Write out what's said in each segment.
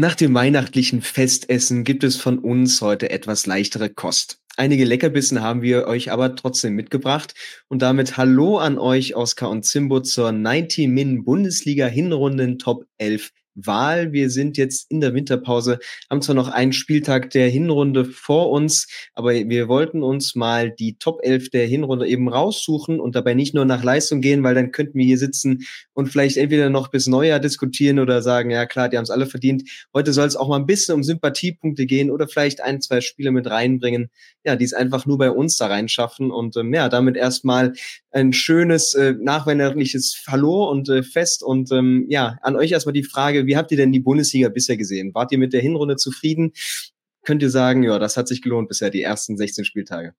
Nach dem weihnachtlichen Festessen gibt es von uns heute etwas leichtere Kost. Einige Leckerbissen haben wir euch aber trotzdem mitgebracht und damit Hallo an euch Oskar und Zimbo zur 90 Min Bundesliga Hinrunden Top 11 Wahl. Wir sind jetzt in der Winterpause, haben zwar noch einen Spieltag der Hinrunde vor uns, aber wir wollten uns mal die Top 11 der Hinrunde eben raussuchen und dabei nicht nur nach Leistung gehen, weil dann könnten wir hier sitzen und vielleicht entweder noch bis Neujahr diskutieren oder sagen, ja klar, die haben es alle verdient. Heute soll es auch mal ein bisschen um Sympathiepunkte gehen oder vielleicht ein, zwei Spiele mit reinbringen, ja, die es einfach nur bei uns da reinschaffen und ähm, ja, damit erstmal ein schönes äh, nachweihnachtliches Hallo und äh, Fest und ähm, ja, an euch erstmal die Frage, wie habt ihr denn die Bundesliga bisher gesehen? Wart ihr mit der Hinrunde zufrieden? Könnt ihr sagen, ja, das hat sich gelohnt bisher, die ersten 16 Spieltage?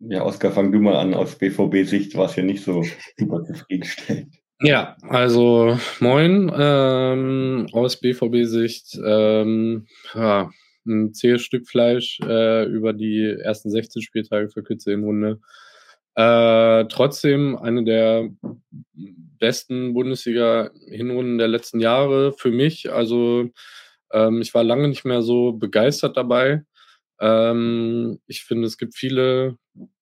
Ja, Oskar, fang du mal an. Aus BVB-Sicht war es ja nicht so super zufriedenstellend. Ja, also moin. Ähm, aus BVB-Sicht ähm, ja, ein zähes Stück Fleisch äh, über die ersten 16 Spieltage für Kürze in Runde. Äh, trotzdem eine der besten Bundesliga-Hinrunden der letzten Jahre für mich. Also ähm, ich war lange nicht mehr so begeistert dabei. Ähm, ich finde, es gibt viele,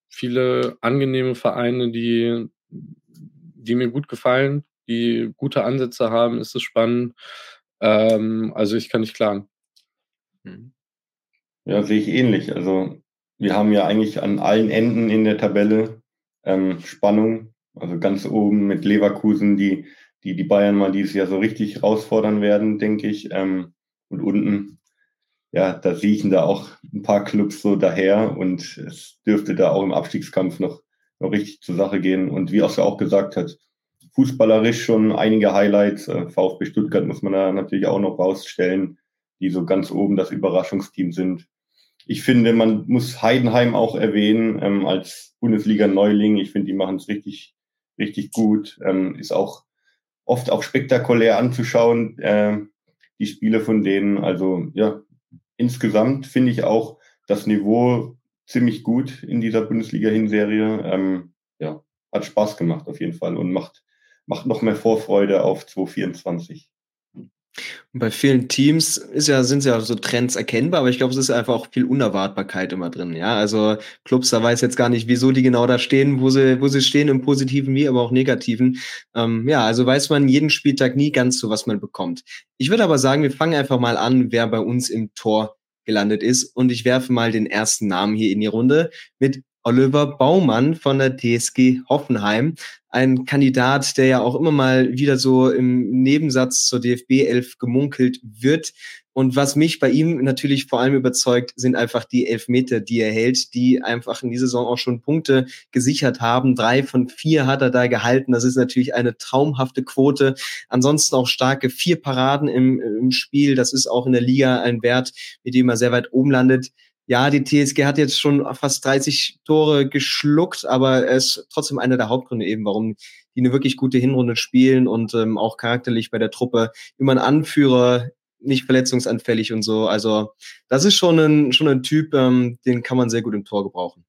viele angenehme Vereine, die, die mir gut gefallen, die gute Ansätze haben. Ist es spannend. Ähm, also ich kann nicht klagen. Mhm. Ja, sehe ich ähnlich. Also wir haben ja eigentlich an allen Enden in der Tabelle ähm, Spannung. Also ganz oben mit Leverkusen, die, die die Bayern mal dieses Jahr so richtig herausfordern werden, denke ich. Ähm, und unten, ja, da riechen da auch ein paar Clubs so daher und es dürfte da auch im Abstiegskampf noch, noch richtig zur Sache gehen. Und wie Oskar auch gesagt hat, fußballerisch schon einige Highlights. Äh, VfB Stuttgart muss man da natürlich auch noch rausstellen, die so ganz oben das Überraschungsteam sind ich finde, man muss Heidenheim auch erwähnen ähm, als Bundesliga-Neuling. Ich finde, die machen es richtig, richtig gut. Ähm, ist auch oft auch spektakulär anzuschauen, äh, die Spiele von denen. Also ja, insgesamt finde ich auch das Niveau ziemlich gut in dieser Bundesliga-Hinserie. Ähm, ja, hat Spaß gemacht auf jeden Fall und macht, macht noch mehr Vorfreude auf 2024. Und bei vielen Teams ist ja, sind ja so Trends erkennbar, aber ich glaube, es ist einfach auch viel Unerwartbarkeit immer drin. Ja, also Clubs, da weiß jetzt gar nicht, wieso die genau da stehen, wo sie, wo sie stehen im Positiven wie aber auch Negativen. Ähm, ja, also weiß man jeden Spieltag nie ganz so, was man bekommt. Ich würde aber sagen, wir fangen einfach mal an, wer bei uns im Tor gelandet ist und ich werfe mal den ersten Namen hier in die Runde mit Oliver Baumann von der TSG Hoffenheim. Ein Kandidat, der ja auch immer mal wieder so im Nebensatz zur DFB 11 gemunkelt wird. Und was mich bei ihm natürlich vor allem überzeugt, sind einfach die Elfmeter, die er hält, die einfach in dieser Saison auch schon Punkte gesichert haben. Drei von vier hat er da gehalten. Das ist natürlich eine traumhafte Quote. Ansonsten auch starke vier Paraden im, im Spiel. Das ist auch in der Liga ein Wert, mit dem er sehr weit oben landet ja, die TSG hat jetzt schon fast 30 Tore geschluckt, aber er ist trotzdem einer der Hauptgründe eben, warum die eine wirklich gute Hinrunde spielen und ähm, auch charakterlich bei der Truppe immer ein Anführer, nicht verletzungsanfällig und so. Also das ist schon ein, schon ein Typ, ähm, den kann man sehr gut im Tor gebrauchen.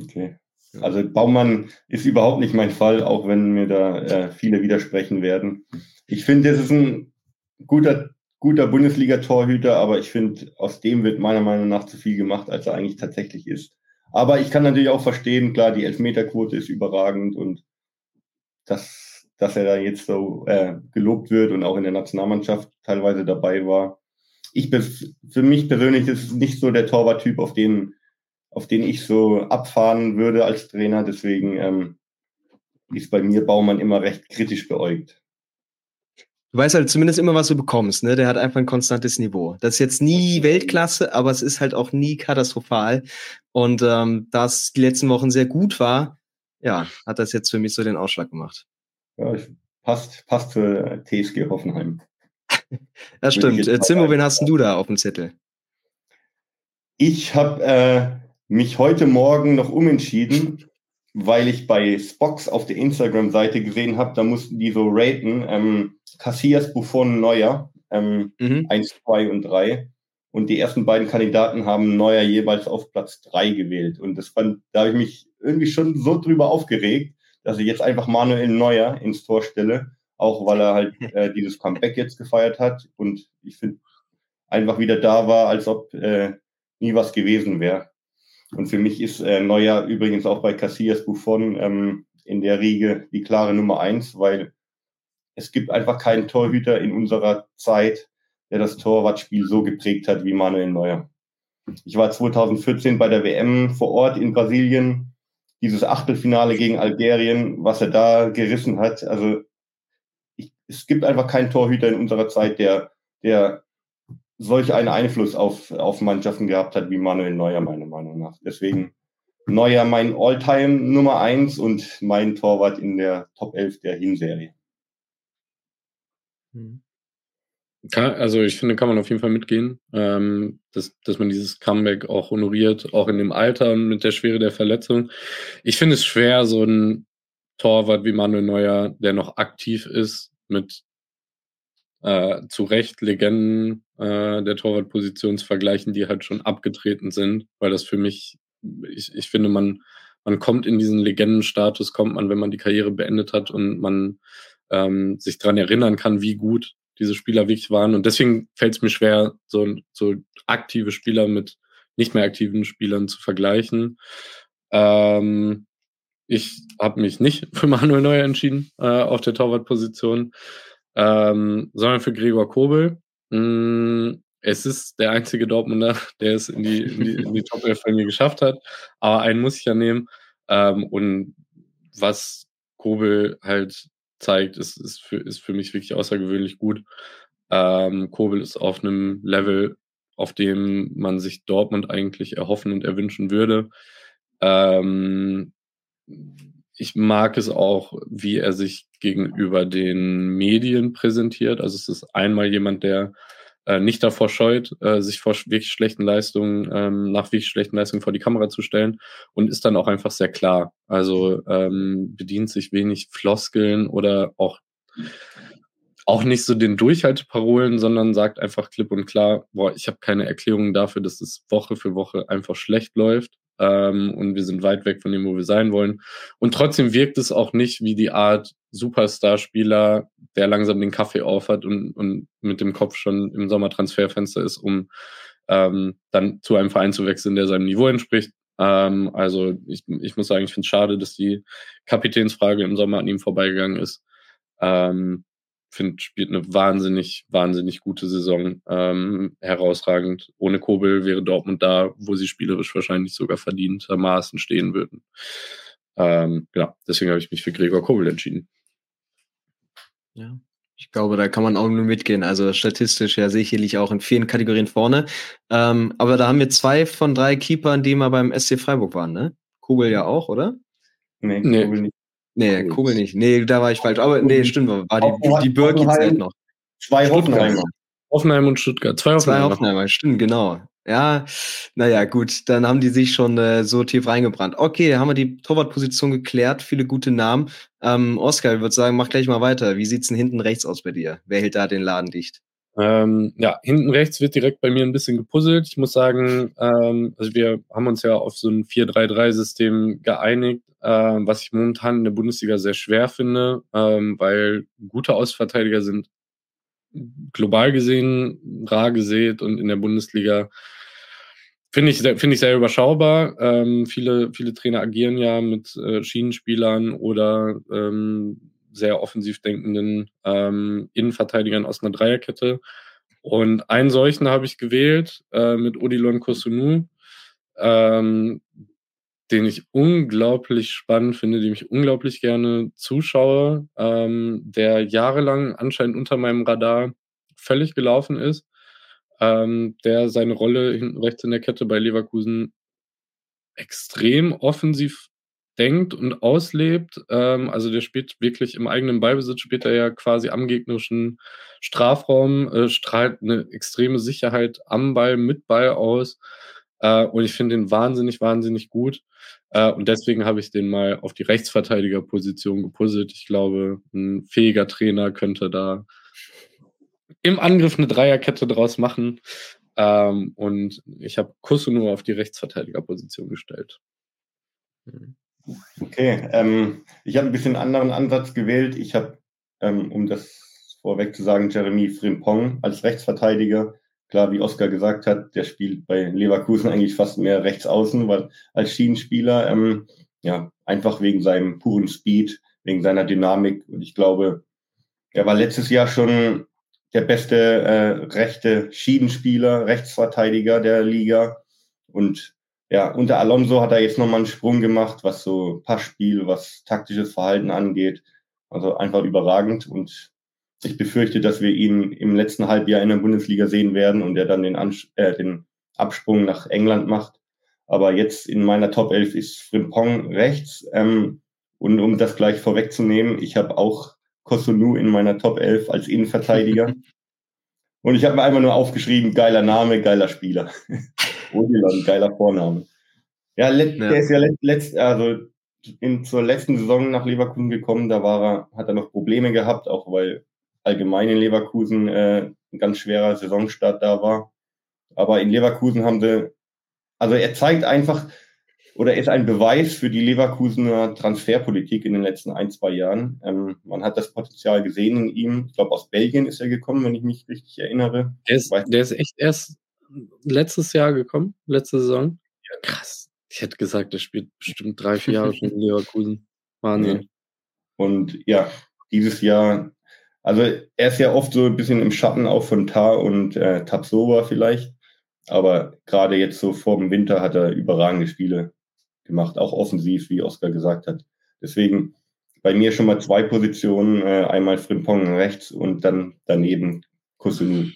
Okay. Also Baumann ist überhaupt nicht mein Fall, auch wenn mir da äh, viele widersprechen werden. Ich finde, das ist ein guter guter Bundesliga-Torhüter, aber ich finde, aus dem wird meiner Meinung nach zu viel gemacht, als er eigentlich tatsächlich ist. Aber ich kann natürlich auch verstehen, klar, die Elfmeterquote ist überragend und dass, dass er da jetzt so äh, gelobt wird und auch in der Nationalmannschaft teilweise dabei war. Ich für mich persönlich ist es nicht so der Torwarttyp, auf den, auf den ich so abfahren würde als Trainer. Deswegen ähm, ist bei mir Baumann immer recht kritisch beäugt du weißt halt zumindest immer, was du bekommst. Ne? Der hat einfach ein konstantes Niveau. Das ist jetzt nie Weltklasse, aber es ist halt auch nie katastrophal. Und ähm, da es die letzten Wochen sehr gut war, ja, hat das jetzt für mich so den Ausschlag gemacht. Ja, passt, passt für TSG Hoffenheim. das stimmt. Äh, Zimmo, wen hast du da auf dem Zettel? Ich habe äh, mich heute Morgen noch umentschieden weil ich bei Spox auf der Instagram-Seite gesehen habe, da mussten die so raten, ähm, Cassias, Buffon, Neuer, ähm, mhm. 1, 2 und 3. Und die ersten beiden Kandidaten haben Neuer jeweils auf Platz 3 gewählt. Und das fand, da habe ich mich irgendwie schon so drüber aufgeregt, dass ich jetzt einfach Manuel Neuer ins Tor stelle. auch weil er halt äh, dieses Comeback jetzt gefeiert hat und ich finde einfach wieder da war, als ob äh, nie was gewesen wäre. Und für mich ist äh, Neuer übrigens auch bei Casillas Buffon ähm, in der Riege die klare Nummer eins, weil es gibt einfach keinen Torhüter in unserer Zeit, der das Torwartspiel so geprägt hat wie Manuel Neuer. Ich war 2014 bei der WM vor Ort in Brasilien. Dieses Achtelfinale gegen Algerien, was er da gerissen hat. Also ich, es gibt einfach keinen Torhüter in unserer Zeit, der, der solch einen Einfluss auf, auf Mannschaften gehabt hat wie Manuel Neuer, meiner Meinung nach. Deswegen Neuer mein Alltime Nummer eins und mein Torwart in der Top 11 der Hinserie. Hm. also ich finde, kann man auf jeden Fall mitgehen, ähm, dass, dass man dieses Comeback auch honoriert, auch in dem Alter und mit der Schwere der Verletzung. Ich finde es schwer, so ein Torwart wie Manuel Neuer, der noch aktiv ist, mit äh, zu Recht Legenden äh, der Torwartposition zu vergleichen, die halt schon abgetreten sind, weil das für mich, ich, ich finde, man, man kommt in diesen Legendenstatus, kommt man, wenn man die Karriere beendet hat und man ähm, sich dran erinnern kann, wie gut diese Spieler wirklich waren. Und deswegen fällt es mir schwer, so, so aktive Spieler mit nicht mehr aktiven Spielern zu vergleichen. Ähm, ich habe mich nicht für Manuel Neuer entschieden äh, auf der Torwartposition ähm, sondern für Gregor Kobel. Mm, es ist der einzige Dortmunder, der es in die, in die, in die Top 11 bei mir geschafft hat. Aber einen muss ich ja nehmen. Ähm, und was Kobel halt zeigt, ist, ist, für, ist für mich wirklich außergewöhnlich gut. Ähm, Kobel ist auf einem Level, auf dem man sich Dortmund eigentlich erhoffen und erwünschen würde. Ähm, ich mag es auch, wie er sich gegenüber den Medien präsentiert. Also es ist einmal jemand, der äh, nicht davor scheut, äh, sich vor wirklich schlechten Leistungen, ähm, nach wirklich schlechten Leistungen vor die Kamera zu stellen und ist dann auch einfach sehr klar. Also ähm, bedient sich wenig Floskeln oder auch auch nicht so den Durchhalteparolen, sondern sagt einfach klipp und klar, boah, ich habe keine Erklärung dafür, dass es Woche für Woche einfach schlecht läuft ähm, und wir sind weit weg von dem, wo wir sein wollen. Und trotzdem wirkt es auch nicht wie die Art Superstar-Spieler, der langsam den Kaffee aufhat und, und mit dem Kopf schon im Sommertransferfenster ist, um ähm, dann zu einem Verein zu wechseln, der seinem Niveau entspricht. Ähm, also ich, ich muss sagen, ich finde es schade, dass die Kapitänsfrage im Sommer an ihm vorbeigegangen ist. Ähm, finde, spielt eine wahnsinnig, wahnsinnig gute Saison. Ähm, herausragend. Ohne Kobel wäre Dortmund da, wo sie spielerisch wahrscheinlich sogar verdientermaßen stehen würden. Ähm, genau, deswegen habe ich mich für Gregor Kobel entschieden. Ja, ich glaube, da kann man auch nur mitgehen. Also statistisch ja sicherlich auch in vielen Kategorien vorne. Ähm, aber da haben wir zwei von drei Keepern, die mal beim SC Freiburg waren, ne? Kobel ja auch, oder? Nee, nee. Kobel nicht. Nee, Kugel nicht. Nee, da war ich falsch. Aber nee, stimmt, war die, die Birki-Zeit noch. Zwei Hoffenheimer. Hoffenheim und Stuttgart. Zwei Hoffenheimer. Zwei Hoffenheimer, stimmt, genau. Ja, naja, gut, dann haben die sich schon äh, so tief reingebrannt. Okay, haben wir die Torwartposition geklärt, viele gute Namen. Ähm, Oskar, ich würde sagen, mach gleich mal weiter. Wie sieht's denn hinten rechts aus bei dir? Wer hält da den Laden dicht? Ähm, ja, hinten rechts wird direkt bei mir ein bisschen gepuzzelt. Ich muss sagen, ähm, also wir haben uns ja auf so ein 4-3-3-System geeinigt, äh, was ich momentan in der Bundesliga sehr schwer finde, ähm, weil gute Ausverteidiger sind global gesehen rar gesät und in der Bundesliga finde ich, finde ich sehr überschaubar. Ähm, viele, viele Trainer agieren ja mit äh, Schienenspielern oder ähm, sehr offensiv denkenden ähm, Innenverteidigern aus einer Dreierkette. Und einen solchen habe ich gewählt äh, mit Odilon Kosunu, ähm, den ich unglaublich spannend finde, dem ich unglaublich gerne zuschaue, ähm, der jahrelang anscheinend unter meinem Radar völlig gelaufen ist, ähm, der seine Rolle hinten rechts in der Kette bei Leverkusen extrem offensiv denkt und auslebt. Ähm, also der spielt wirklich im eigenen Ballbesitz, spielt er ja quasi am gegnerischen Strafraum, äh, strahlt eine extreme Sicherheit am Ball, mit Ball aus. Äh, und ich finde den wahnsinnig, wahnsinnig gut. Äh, und deswegen habe ich den mal auf die Rechtsverteidigerposition gepuzzelt. Ich glaube, ein fähiger Trainer könnte da im Angriff eine Dreierkette draus machen. Ähm, und ich habe Kusso nur auf die Rechtsverteidigerposition gestellt. Okay, ähm, ich habe ein bisschen anderen Ansatz gewählt. Ich habe ähm, um das vorweg zu sagen, Jeremy Frimpong als Rechtsverteidiger. Klar, wie Oskar gesagt hat, der spielt bei Leverkusen eigentlich fast mehr rechts außen, weil als Schienenspieler, ähm, ja, einfach wegen seinem puren Speed, wegen seiner Dynamik. Und ich glaube, er war letztes Jahr schon der beste äh, rechte Schiedenspieler, Rechtsverteidiger der Liga. Und ja, unter Alonso hat er jetzt nochmal einen Sprung gemacht, was so Passspiel, was taktisches Verhalten angeht. Also einfach überragend. Und ich befürchte, dass wir ihn im letzten Halbjahr in der Bundesliga sehen werden und er dann den, Ans äh, den Absprung nach England macht. Aber jetzt in meiner Top 11 ist Frimpong rechts. Ähm, und um das gleich vorwegzunehmen, ich habe auch Kosunu in meiner Top 11 als Innenverteidiger. Und ich habe mir einfach nur aufgeschrieben, geiler Name, geiler Spieler. Odilon, geiler Vorname. Ja, let, ja, der ist ja letzt, letzt, also in, zur letzten Saison nach Leverkusen gekommen, da war er, hat er noch Probleme gehabt, auch weil allgemein in Leverkusen äh, ein ganz schwerer Saisonstart da war. Aber in Leverkusen haben sie, also er zeigt einfach, oder ist ein Beweis für die Leverkusener Transferpolitik in den letzten ein, zwei Jahren. Ähm, man hat das Potenzial gesehen in ihm. Ich glaube, aus Belgien ist er gekommen, wenn ich mich richtig erinnere. Der ist, der ist echt erst letztes Jahr gekommen, letzte Saison. Ja, krass. Ich hätte gesagt, er spielt bestimmt drei, vier Jahre schon in Leverkusen. Wahnsinn. Und ja, dieses Jahr, also er ist ja oft so ein bisschen im Schatten auch von Tar und äh, Tapsova vielleicht. Aber gerade jetzt so vor dem Winter hat er überragende Spiele gemacht, auch offensiv, wie Oskar gesagt hat. Deswegen bei mir schon mal zwei Positionen, äh, einmal Frimpong rechts und dann daneben Kusunu.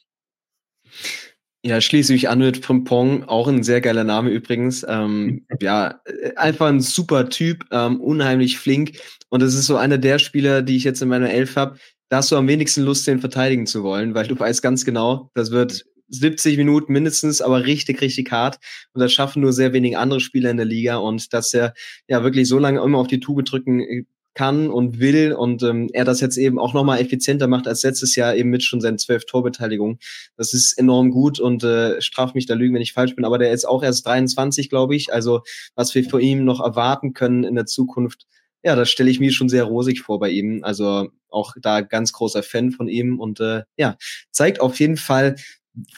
Ja, schließe mich an mit Frimpong, auch ein sehr geiler Name übrigens. Ähm, ja, einfach ein super Typ, ähm, unheimlich flink. Und es ist so einer der Spieler, die ich jetzt in meiner Elf habe. Da hast du am wenigsten Lust, den verteidigen zu wollen, weil du weißt ganz genau, das wird 70 Minuten mindestens, aber richtig, richtig hart. Und das schaffen nur sehr wenige andere Spieler in der Liga. Und dass er ja wirklich so lange immer auf die Tube drücken äh, kann und will und ähm, er das jetzt eben auch nochmal effizienter macht als letztes Jahr eben mit schon seinen zwölf Torbeteiligungen. Das ist enorm gut und äh, straf mich da lügen, wenn ich falsch bin. Aber der ist auch erst 23, glaube ich. Also was wir von ihm noch erwarten können in der Zukunft, ja, das stelle ich mir schon sehr rosig vor bei ihm. Also auch da ganz großer Fan von ihm und äh, ja, zeigt auf jeden Fall,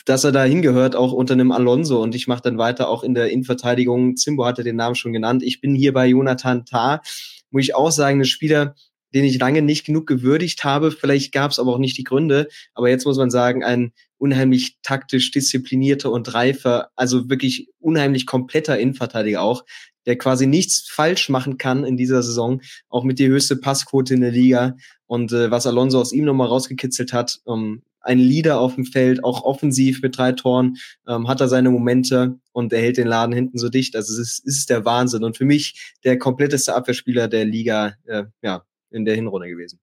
dass er da hingehört, auch unter einem Alonso. Und ich mache dann weiter auch in der Innenverteidigung. Zimbo hatte den Namen schon genannt. Ich bin hier bei Jonathan Tah. Muss ich auch sagen, ein Spieler, den ich lange nicht genug gewürdigt habe. Vielleicht gab es aber auch nicht die Gründe. Aber jetzt muss man sagen, ein unheimlich taktisch disziplinierter und reifer, also wirklich unheimlich kompletter Innenverteidiger auch, der quasi nichts falsch machen kann in dieser Saison, auch mit die höchste Passquote in der Liga. Und äh, was Alonso aus ihm nochmal rausgekitzelt hat, um, ein Leader auf dem Feld, auch offensiv mit drei Toren, ähm, hat er seine Momente und er hält den Laden hinten so dicht. Also es ist, es ist der Wahnsinn und für mich der kompletteste Abwehrspieler der Liga äh, ja, in der Hinrunde gewesen.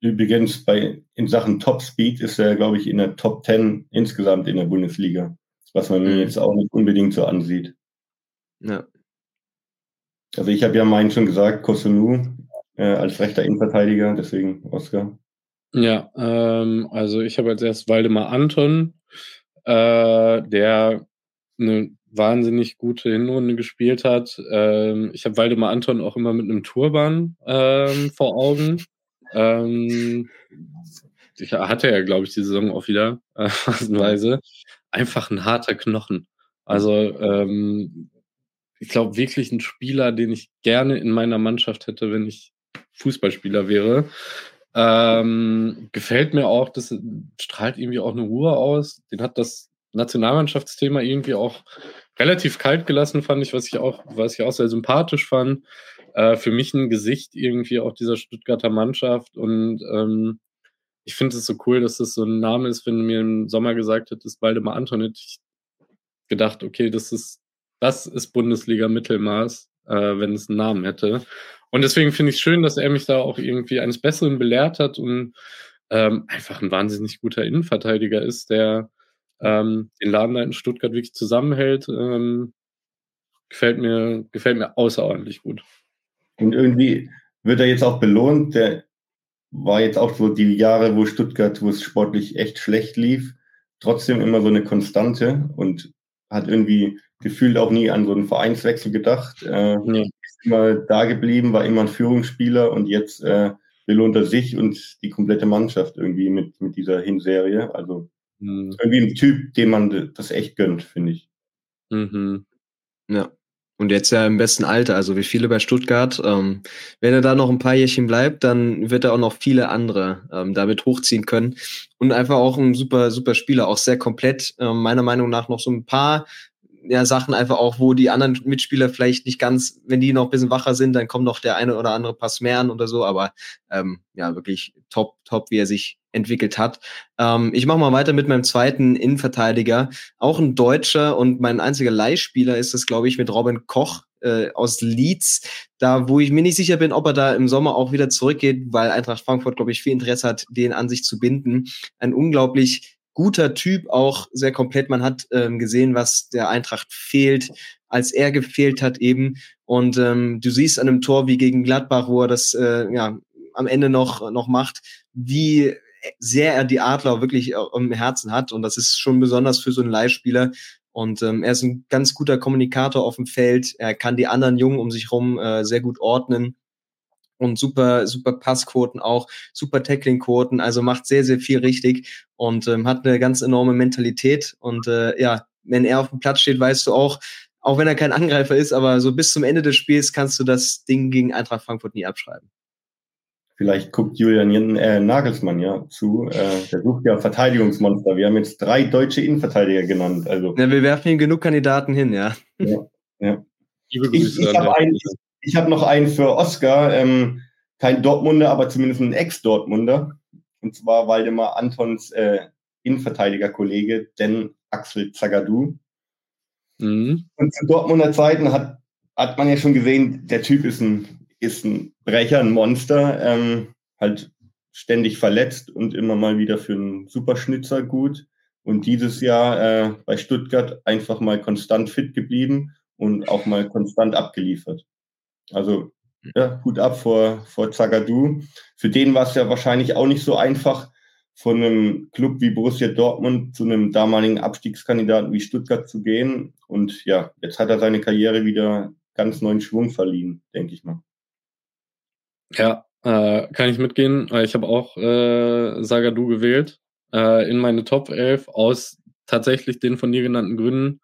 Übrigens bei in Sachen Top Speed ist er, glaube ich, in der Top 10 insgesamt in der Bundesliga, was man mhm. jetzt auch nicht unbedingt so ansieht. Ja. Also ich habe ja meinen schon gesagt, Kosunu äh, als rechter Innenverteidiger, deswegen Oscar. Ja, ähm, also ich habe als erst Waldemar Anton, äh, der eine wahnsinnig gute Hinrunde gespielt hat. Ähm, ich habe Waldemar Anton auch immer mit einem Turban ähm, vor Augen. Ähm, ich hatte ja, glaube ich, die Saison auch wieder, äh, phasenweise. Einfach ein harter Knochen. Also ähm, ich glaube wirklich ein Spieler, den ich gerne in meiner Mannschaft hätte, wenn ich Fußballspieler wäre. Ähm, gefällt mir auch, das strahlt irgendwie auch eine Ruhe aus. Den hat das Nationalmannschaftsthema irgendwie auch relativ kalt gelassen, fand ich, was ich auch, was ich auch sehr sympathisch fand. Äh, für mich ein Gesicht irgendwie auch dieser Stuttgarter Mannschaft und ähm, ich finde es so cool, dass das so ein Name ist, wenn du mir im Sommer gesagt hättest, Waldemar Anton, hätte ich gedacht, okay, das ist, das ist Bundesliga-Mittelmaß, äh, wenn es einen Namen hätte. Und deswegen finde ich es schön, dass er mich da auch irgendwie eines Besseren belehrt hat und ähm, einfach ein wahnsinnig guter Innenverteidiger ist, der ähm, den Laden da in Stuttgart wirklich zusammenhält. Ähm, gefällt, mir, gefällt mir außerordentlich gut. Und irgendwie wird er jetzt auch belohnt. Der war jetzt auch so die Jahre, wo Stuttgart, wo es sportlich echt schlecht lief, trotzdem immer so eine Konstante und hat irgendwie gefühlt auch nie an so einen Vereinswechsel gedacht. Äh, ja. Immer da geblieben, war immer ein Führungsspieler und jetzt äh, belohnt er sich und die komplette Mannschaft irgendwie mit, mit dieser Hinserie. Also mhm. irgendwie ein Typ, dem man das echt gönnt, finde ich. Mhm. Ja. Und jetzt ja im besten Alter, also wie viele bei Stuttgart. Ähm, wenn er da noch ein paar Jährchen bleibt, dann wird er auch noch viele andere ähm, damit hochziehen können. Und einfach auch ein super, super Spieler, auch sehr komplett. Ähm, meiner Meinung nach noch so ein paar ja, Sachen einfach auch, wo die anderen Mitspieler vielleicht nicht ganz, wenn die noch ein bisschen wacher sind, dann kommt noch der eine oder andere Pass mehr an oder so, aber ähm, ja, wirklich top, top, wie er sich entwickelt hat. Ähm, ich mache mal weiter mit meinem zweiten Innenverteidiger, auch ein Deutscher und mein einziger Leihspieler ist es, glaube ich, mit Robin Koch äh, aus Leeds, da wo ich mir nicht sicher bin, ob er da im Sommer auch wieder zurückgeht, weil Eintracht Frankfurt, glaube ich, viel Interesse hat, den an sich zu binden. Ein unglaublich guter Typ, auch sehr komplett. Man hat ähm, gesehen, was der Eintracht fehlt, als er gefehlt hat eben. Und ähm, du siehst an einem Tor wie gegen Gladbach, wo er das äh, ja am Ende noch noch macht, wie sehr er die Adler wirklich äh, im Herzen hat. Und das ist schon besonders für so einen Leihspieler. Und ähm, er ist ein ganz guter Kommunikator auf dem Feld. Er kann die anderen Jungen um sich herum äh, sehr gut ordnen und super, super Passquoten auch, super Tacklingquoten, also macht sehr, sehr viel richtig und ähm, hat eine ganz enorme Mentalität. Und äh, ja, wenn er auf dem Platz steht, weißt du auch, auch wenn er kein Angreifer ist, aber so bis zum Ende des Spiels kannst du das Ding gegen Eintracht Frankfurt nie abschreiben. Vielleicht guckt Julian äh, Nagelsmann ja zu. Äh, der sucht ja Verteidigungsmonster. Wir haben jetzt drei deutsche Innenverteidiger genannt. Also. Ja, wir werfen ihm genug Kandidaten hin, ja. ja, ja. Ich, ich habe einen, ich habe noch einen für Oscar, ähm, kein Dortmunder, aber zumindest ein Ex-Dortmunder. Und zwar Waldemar Antons äh, Innenverteidiger-Kollege, denn Axel Zagadou. Mhm. Und zu Dortmunder Zeiten hat, hat man ja schon gesehen, der Typ ist ein, ist ein Brecher, ein Monster, ähm, halt ständig verletzt und immer mal wieder für einen Superschnitzer gut. Und dieses Jahr äh, bei Stuttgart einfach mal konstant fit geblieben und auch mal konstant abgeliefert. Also ja, gut ab vor, vor Zagadou. Für den war es ja wahrscheinlich auch nicht so einfach, von einem Club wie Borussia Dortmund zu einem damaligen Abstiegskandidaten wie Stuttgart zu gehen. Und ja, jetzt hat er seine Karriere wieder ganz neuen Schwung verliehen, denke ich mal. Ja, äh, kann ich mitgehen. Ich habe auch äh, Zagadou gewählt äh, in meine Top 11 aus tatsächlich den von dir genannten Gründen.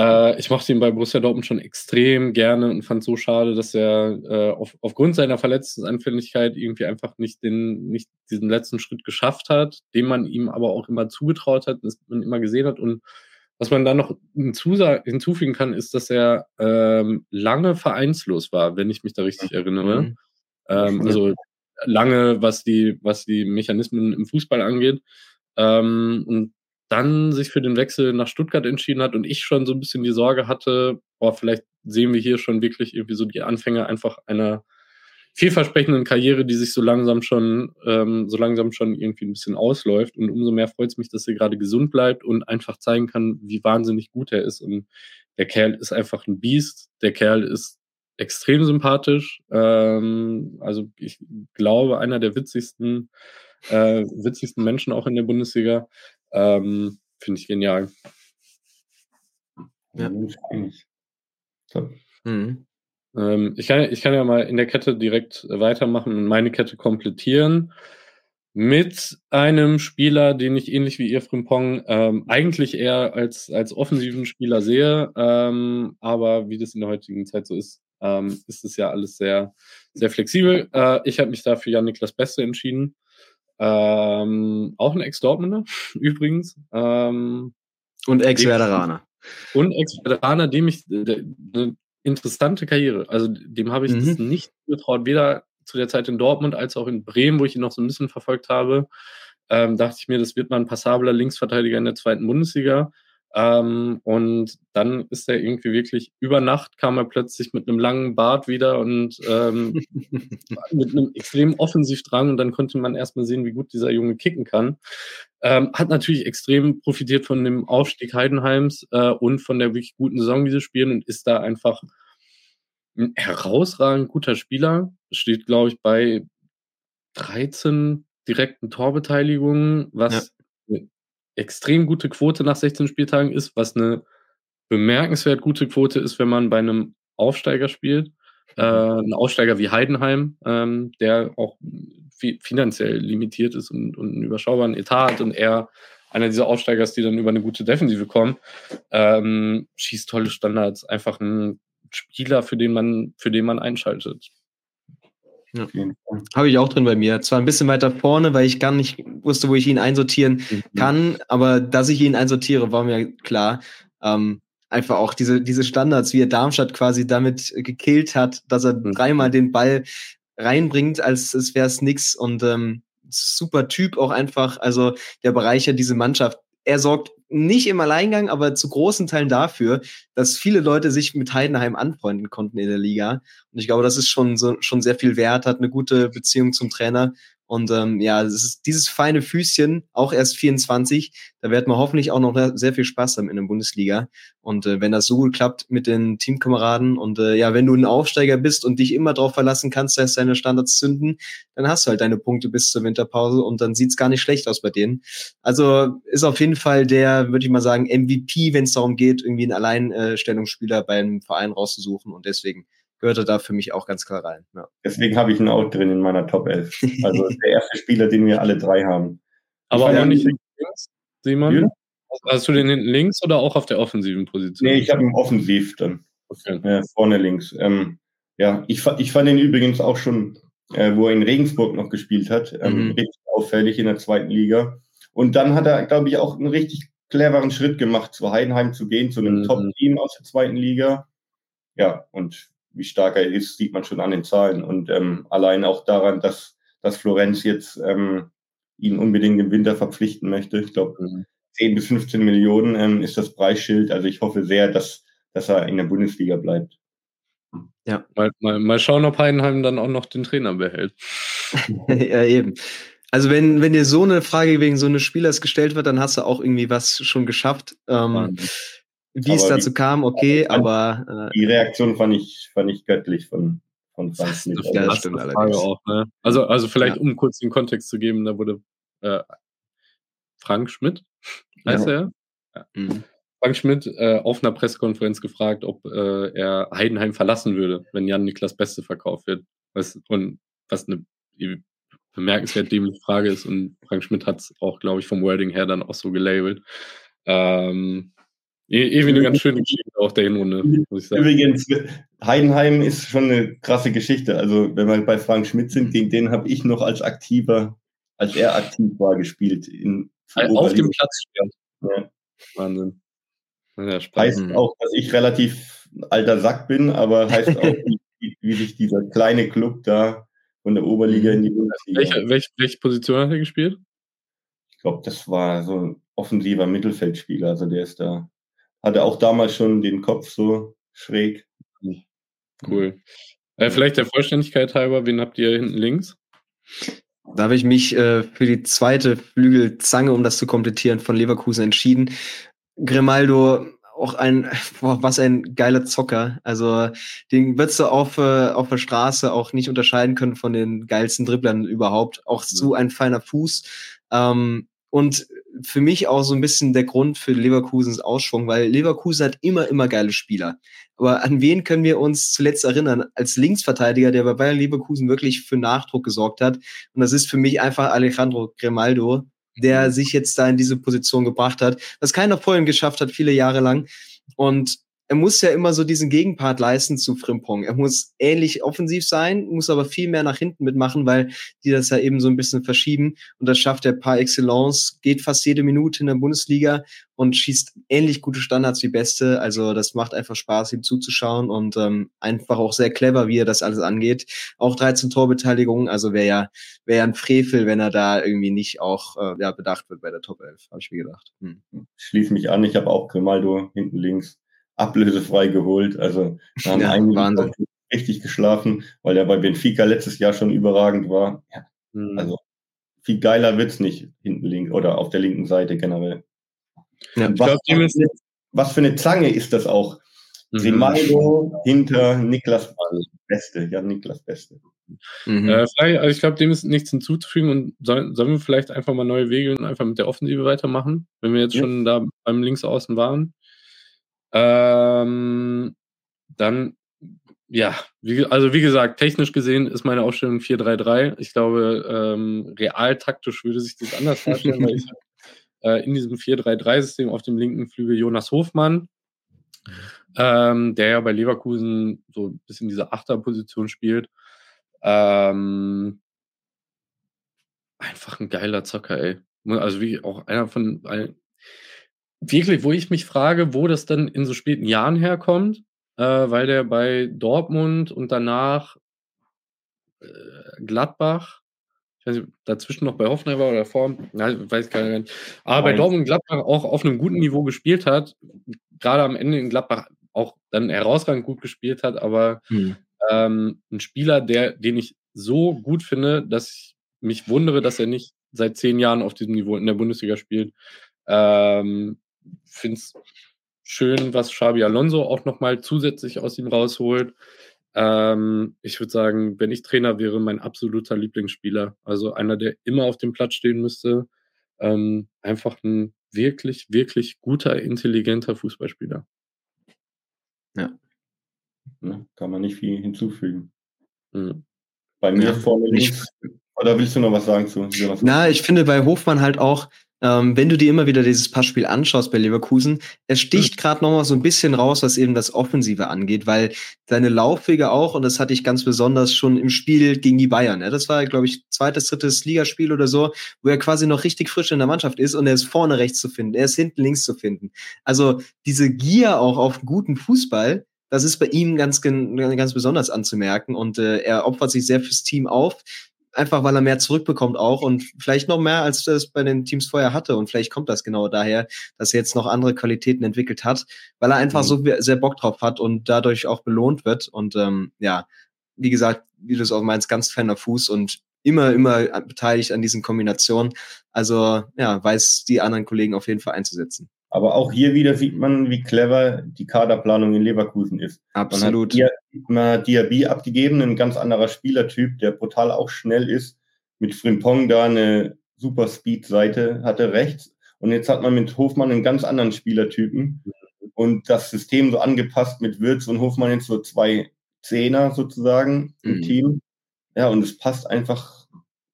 Äh, ich mochte ihn bei Borussia Dortmund schon extrem gerne und fand so schade, dass er äh, auf, aufgrund seiner Verletzungsanfälligkeit irgendwie einfach nicht den, nicht diesen letzten Schritt geschafft hat, den man ihm aber auch immer zugetraut hat, das man immer gesehen hat. Und was man da noch hinzufügen kann, ist, dass er ähm, lange vereinslos war, wenn ich mich da richtig erinnere. Mhm. Ähm, also lange, was die, was die Mechanismen im Fußball angeht. Ähm, und dann sich für den Wechsel nach Stuttgart entschieden hat und ich schon so ein bisschen die Sorge hatte, boah, vielleicht sehen wir hier schon wirklich irgendwie so die Anfänge einfach einer vielversprechenden Karriere, die sich so langsam schon, ähm, so langsam schon irgendwie ein bisschen ausläuft. Und umso mehr freut es mich, dass er gerade gesund bleibt und einfach zeigen kann, wie wahnsinnig gut er ist. Und der Kerl ist einfach ein Biest. Der Kerl ist extrem sympathisch. Ähm, also ich glaube, einer der witzigsten, äh, witzigsten Menschen auch in der Bundesliga. Ähm, Finde ich genial. Ja. Mhm. Ähm, ich, kann, ich kann ja mal in der Kette direkt weitermachen und meine Kette komplettieren mit einem Spieler, den ich ähnlich wie ihr Frimpong ähm, eigentlich eher als, als offensiven Spieler sehe, ähm, aber wie das in der heutigen Zeit so ist, ähm, ist es ja alles sehr, sehr flexibel. Äh, ich habe mich da für Jan-Niklas Beste entschieden. Ähm, auch ein Ex-Dortmunder, übrigens. Ähm, und Ex-Veteraner. Und Ex-Veteraner, dem ich eine interessante Karriere. Also dem habe ich mhm. das nicht getraut, weder zu der Zeit in Dortmund als auch in Bremen, wo ich ihn noch so ein bisschen verfolgt habe. Ähm, dachte ich mir, das wird mal ein passabler Linksverteidiger in der zweiten Bundesliga. Ähm, und dann ist er irgendwie wirklich über Nacht kam er plötzlich mit einem langen Bart wieder und ähm, mit einem extrem Offensivdrang und dann konnte man erstmal sehen, wie gut dieser Junge kicken kann. Ähm, hat natürlich extrem profitiert von dem Aufstieg Heidenheims äh, und von der wirklich guten Saison, die sie spielen und ist da einfach ein herausragend guter Spieler. Steht, glaube ich, bei 13 direkten Torbeteiligungen, was extrem gute Quote nach 16 Spieltagen ist, was eine bemerkenswert gute Quote ist, wenn man bei einem Aufsteiger spielt. Äh, ein Aussteiger wie Heidenheim, ähm, der auch fi finanziell limitiert ist und, und einen überschaubaren Etat hat und er einer dieser Aussteiger ist, die dann über eine gute Defensive kommen, ähm, schießt tolle Standards, einfach ein Spieler, für den man, für den man einschaltet. Ja. Habe ich auch drin bei mir. Zwar ein bisschen weiter vorne, weil ich gar nicht wusste, wo ich ihn einsortieren mhm. kann, aber dass ich ihn einsortiere, war mir klar. Ähm, einfach auch diese, diese Standards, wie er Darmstadt quasi damit gekillt hat, dass er mhm. dreimal den Ball reinbringt, als es wäre es nix. Und ähm, super Typ auch einfach. Also der bereichert diese Mannschaft. Er sorgt nicht im Alleingang, aber zu großen Teilen dafür, dass viele Leute sich mit Heidenheim anfreunden konnten in der Liga. Und ich glaube, das ist schon so, schon sehr viel wert, hat eine gute Beziehung zum Trainer und ähm, ja, es ist dieses feine Füßchen, auch erst 24, da wird man hoffentlich auch noch sehr viel Spaß haben in der Bundesliga. Und äh, wenn das so gut klappt mit den Teamkameraden und äh, ja, wenn du ein Aufsteiger bist und dich immer darauf verlassen kannst, dass deine Standards zünden, dann hast du halt deine Punkte bis zur Winterpause und dann sieht's gar nicht schlecht aus bei denen. Also ist auf jeden Fall der, würde ich mal sagen, MVP, wenn es darum geht, irgendwie einen Alleinstellungsspieler beim Verein rauszusuchen. Und deswegen gehörte da für mich auch ganz klar rein. Ja. Deswegen habe ich ihn auch drin in meiner Top 11. Also der erste Spieler, den wir alle drei haben. Aber auch nicht links, Simon? Ja? Hast du den hinten links oder auch auf der offensiven Position? Nee, ich habe ihn offensiv dann. Okay. Ja, vorne links. Ähm, ja, ich, ich fand ihn übrigens auch schon, äh, wo er in Regensburg noch gespielt hat, ähm, mhm. richtig auffällig in der zweiten Liga. Und dann hat er, glaube ich, auch einen richtig cleveren Schritt gemacht, zu Heidenheim zu gehen, zu einem mhm. Top-Team aus der zweiten Liga. Ja, und wie stark er ist, sieht man schon an den Zahlen. Und ähm, allein auch daran, dass, dass Florenz jetzt ähm, ihn unbedingt im Winter verpflichten möchte. Ich glaube, mhm. 10 bis 15 Millionen ähm, ist das Preisschild. Also ich hoffe sehr, dass, dass er in der Bundesliga bleibt. Ja. Mal, mal, mal schauen, ob Heidenheim dann auch noch den Trainer behält. ja, eben. Also wenn, wenn dir so eine Frage wegen so eines Spielers gestellt wird, dann hast du auch irgendwie was schon geschafft. Ähm, wie es dazu kam, okay, aber. Äh, die Reaktion fand ich, fand ich göttlich von, von Frank Schmidt. Ja, das stimmt allerdings. Auch, ne? also, also vielleicht, ja. um kurz den Kontext zu geben, da wurde äh, Frank Schmidt, heißt ja. er? Ja. Mhm. Frank Schmidt äh, auf einer Pressekonferenz gefragt, ob äh, er Heidenheim verlassen würde, wenn Jan Niklas Beste verkauft wird. Was, und was eine bemerkenswert dämliche Frage ist. Und Frank Schmidt hat es auch, glaube ich, vom Wording her dann auch so gelabelt. Ähm, Irgendwie eine ganz schöne Geschichte auch der Hinrunde, muss ich sagen. Übrigens, Heidenheim ist schon eine krasse Geschichte. Also, wenn wir bei Frank Schmidt sind, gegen den habe ich noch als aktiver, als er aktiv war, gespielt. In, Auf dem Platz stand. Ja. Wahnsinn. Ja, heißt auch, dass ich relativ alter Sack bin, aber heißt auch, wie, wie, sich dieser kleine Club da von der Oberliga in die Bundesliga. Welche, welche, welche Position hat er gespielt? Ich glaube, das war so ein offensiver Mittelfeldspieler. Also der ist da hatte auch damals schon den Kopf so schräg. Cool. Äh, vielleicht der Vollständigkeit halber, wen habt ihr hinten links? Da habe ich mich äh, für die zweite Flügelzange, um das zu komplettieren, von Leverkusen entschieden. Grimaldo, auch ein, boah, was ein geiler Zocker. Also den würdest du auf, äh, auf der Straße auch nicht unterscheiden können von den geilsten Dribblern überhaupt. Auch so ein feiner Fuß. Ähm, und für mich auch so ein bisschen der Grund für Leverkusens Ausschwung, weil Leverkusen hat immer, immer geile Spieler. Aber an wen können wir uns zuletzt erinnern? Als Linksverteidiger, der bei Bayern Leverkusen wirklich für Nachdruck gesorgt hat. Und das ist für mich einfach Alejandro Grimaldo, der mhm. sich jetzt da in diese Position gebracht hat, was keiner vorhin geschafft hat, viele Jahre lang. Und er muss ja immer so diesen Gegenpart leisten zu Frimpong. Er muss ähnlich offensiv sein, muss aber viel mehr nach hinten mitmachen, weil die das ja eben so ein bisschen verschieben. Und das schafft er par excellence, geht fast jede Minute in der Bundesliga und schießt ähnlich gute Standards wie Beste. Also das macht einfach Spaß, ihm zuzuschauen und ähm, einfach auch sehr clever, wie er das alles angeht. Auch 13 Torbeteiligungen, also wäre ja, wäre ja ein Frevel, wenn er da irgendwie nicht auch äh, ja, bedacht wird bei der Top 11, habe ich mir gedacht. Hm. Schließe mich an, ich habe auch Grimaldo hinten links ablösefrei geholt. Also da haben ja, einige richtig geschlafen, weil er bei Benfica letztes Jahr schon überragend war. Ja, mhm. Also viel geiler wird's nicht hinten links oder auf der linken Seite generell. Ja, was, glaub, was, was, für eine Zange ist das auch? Mhm. Hinter Niklas Beste. Ja, Niklas Beste. Mhm. Äh, also ich glaube, dem ist nichts hinzuzufügen und sollen, sollen wir vielleicht einfach mal neue Wege und einfach mit der Offensive weitermachen, wenn wir jetzt ja. schon da beim Linksaußen waren. Ähm, dann ja, wie, also wie gesagt, technisch gesehen ist meine Aufstellung 4-3-3. Ich glaube, ähm, real taktisch würde sich das anders darstellen, weil ich äh, in diesem 4-3-3-System auf dem linken Flügel Jonas Hofmann, ähm, der ja bei Leverkusen so ein bisschen diese Achterposition spielt. Ähm, einfach ein geiler Zocker, ey. Also wie auch einer von ein, wirklich, wo ich mich frage, wo das dann in so späten Jahren herkommt, äh, weil der bei Dortmund und danach äh, Gladbach, ich weiß nicht, dazwischen noch bei Hoffenheim war oder nein, weiß ich gar nicht. Aber bei Dortmund und Gladbach auch auf einem guten Niveau gespielt hat, gerade am Ende in Gladbach auch dann herausragend gut gespielt hat, aber hm. ähm, ein Spieler, der, den ich so gut finde, dass ich mich wundere, dass er nicht seit zehn Jahren auf diesem Niveau in der Bundesliga spielt. Ähm, Finde es schön, was Xabi Alonso auch nochmal zusätzlich aus ihm rausholt. Ähm, ich würde sagen, wenn ich Trainer wäre, mein absoluter Lieblingsspieler. Also einer, der immer auf dem Platz stehen müsste. Ähm, einfach ein wirklich, wirklich guter, intelligenter Fußballspieler. Ja. ja kann man nicht viel hinzufügen. Mhm. Bei mir ja. vorne links oder willst du noch was sagen zu Jonas? Na, ich finde bei Hofmann halt auch, ähm, wenn du dir immer wieder dieses Passspiel anschaust bei Leverkusen, es sticht mhm. gerade noch mal so ein bisschen raus, was eben das Offensive angeht, weil seine Laufwege auch, und das hatte ich ganz besonders schon im Spiel gegen die Bayern, ja, das war, glaube ich, zweites, drittes Ligaspiel oder so, wo er quasi noch richtig frisch in der Mannschaft ist und er ist vorne rechts zu finden, er ist hinten links zu finden. Also diese Gier auch auf guten Fußball, das ist bei ihm ganz, ganz besonders anzumerken und äh, er opfert sich sehr fürs Team auf einfach weil er mehr zurückbekommt auch und vielleicht noch mehr, als er es bei den Teams vorher hatte. Und vielleicht kommt das genau daher, dass er jetzt noch andere Qualitäten entwickelt hat, weil er einfach mhm. so sehr Bock drauf hat und dadurch auch belohnt wird. Und ähm, ja, wie gesagt, wie du es auch meinst, ganz feiner Fuß und immer, immer beteiligt an diesen Kombinationen. Also ja, weiß die anderen Kollegen auf jeden Fall einzusetzen. Aber auch hier wieder sieht man, wie clever die Kaderplanung in Leverkusen ist. Absolut. Man hat Diaby abgegeben, ein ganz anderer Spielertyp, der brutal auch schnell ist. Mit Frimpong da eine super Speed-Seite hatte rechts. Und jetzt hat man mit Hofmann einen ganz anderen Spielertypen. Und das System so angepasst mit Würz und Hofmann jetzt so zwei Zehner sozusagen im mhm. Team. Ja, und es passt einfach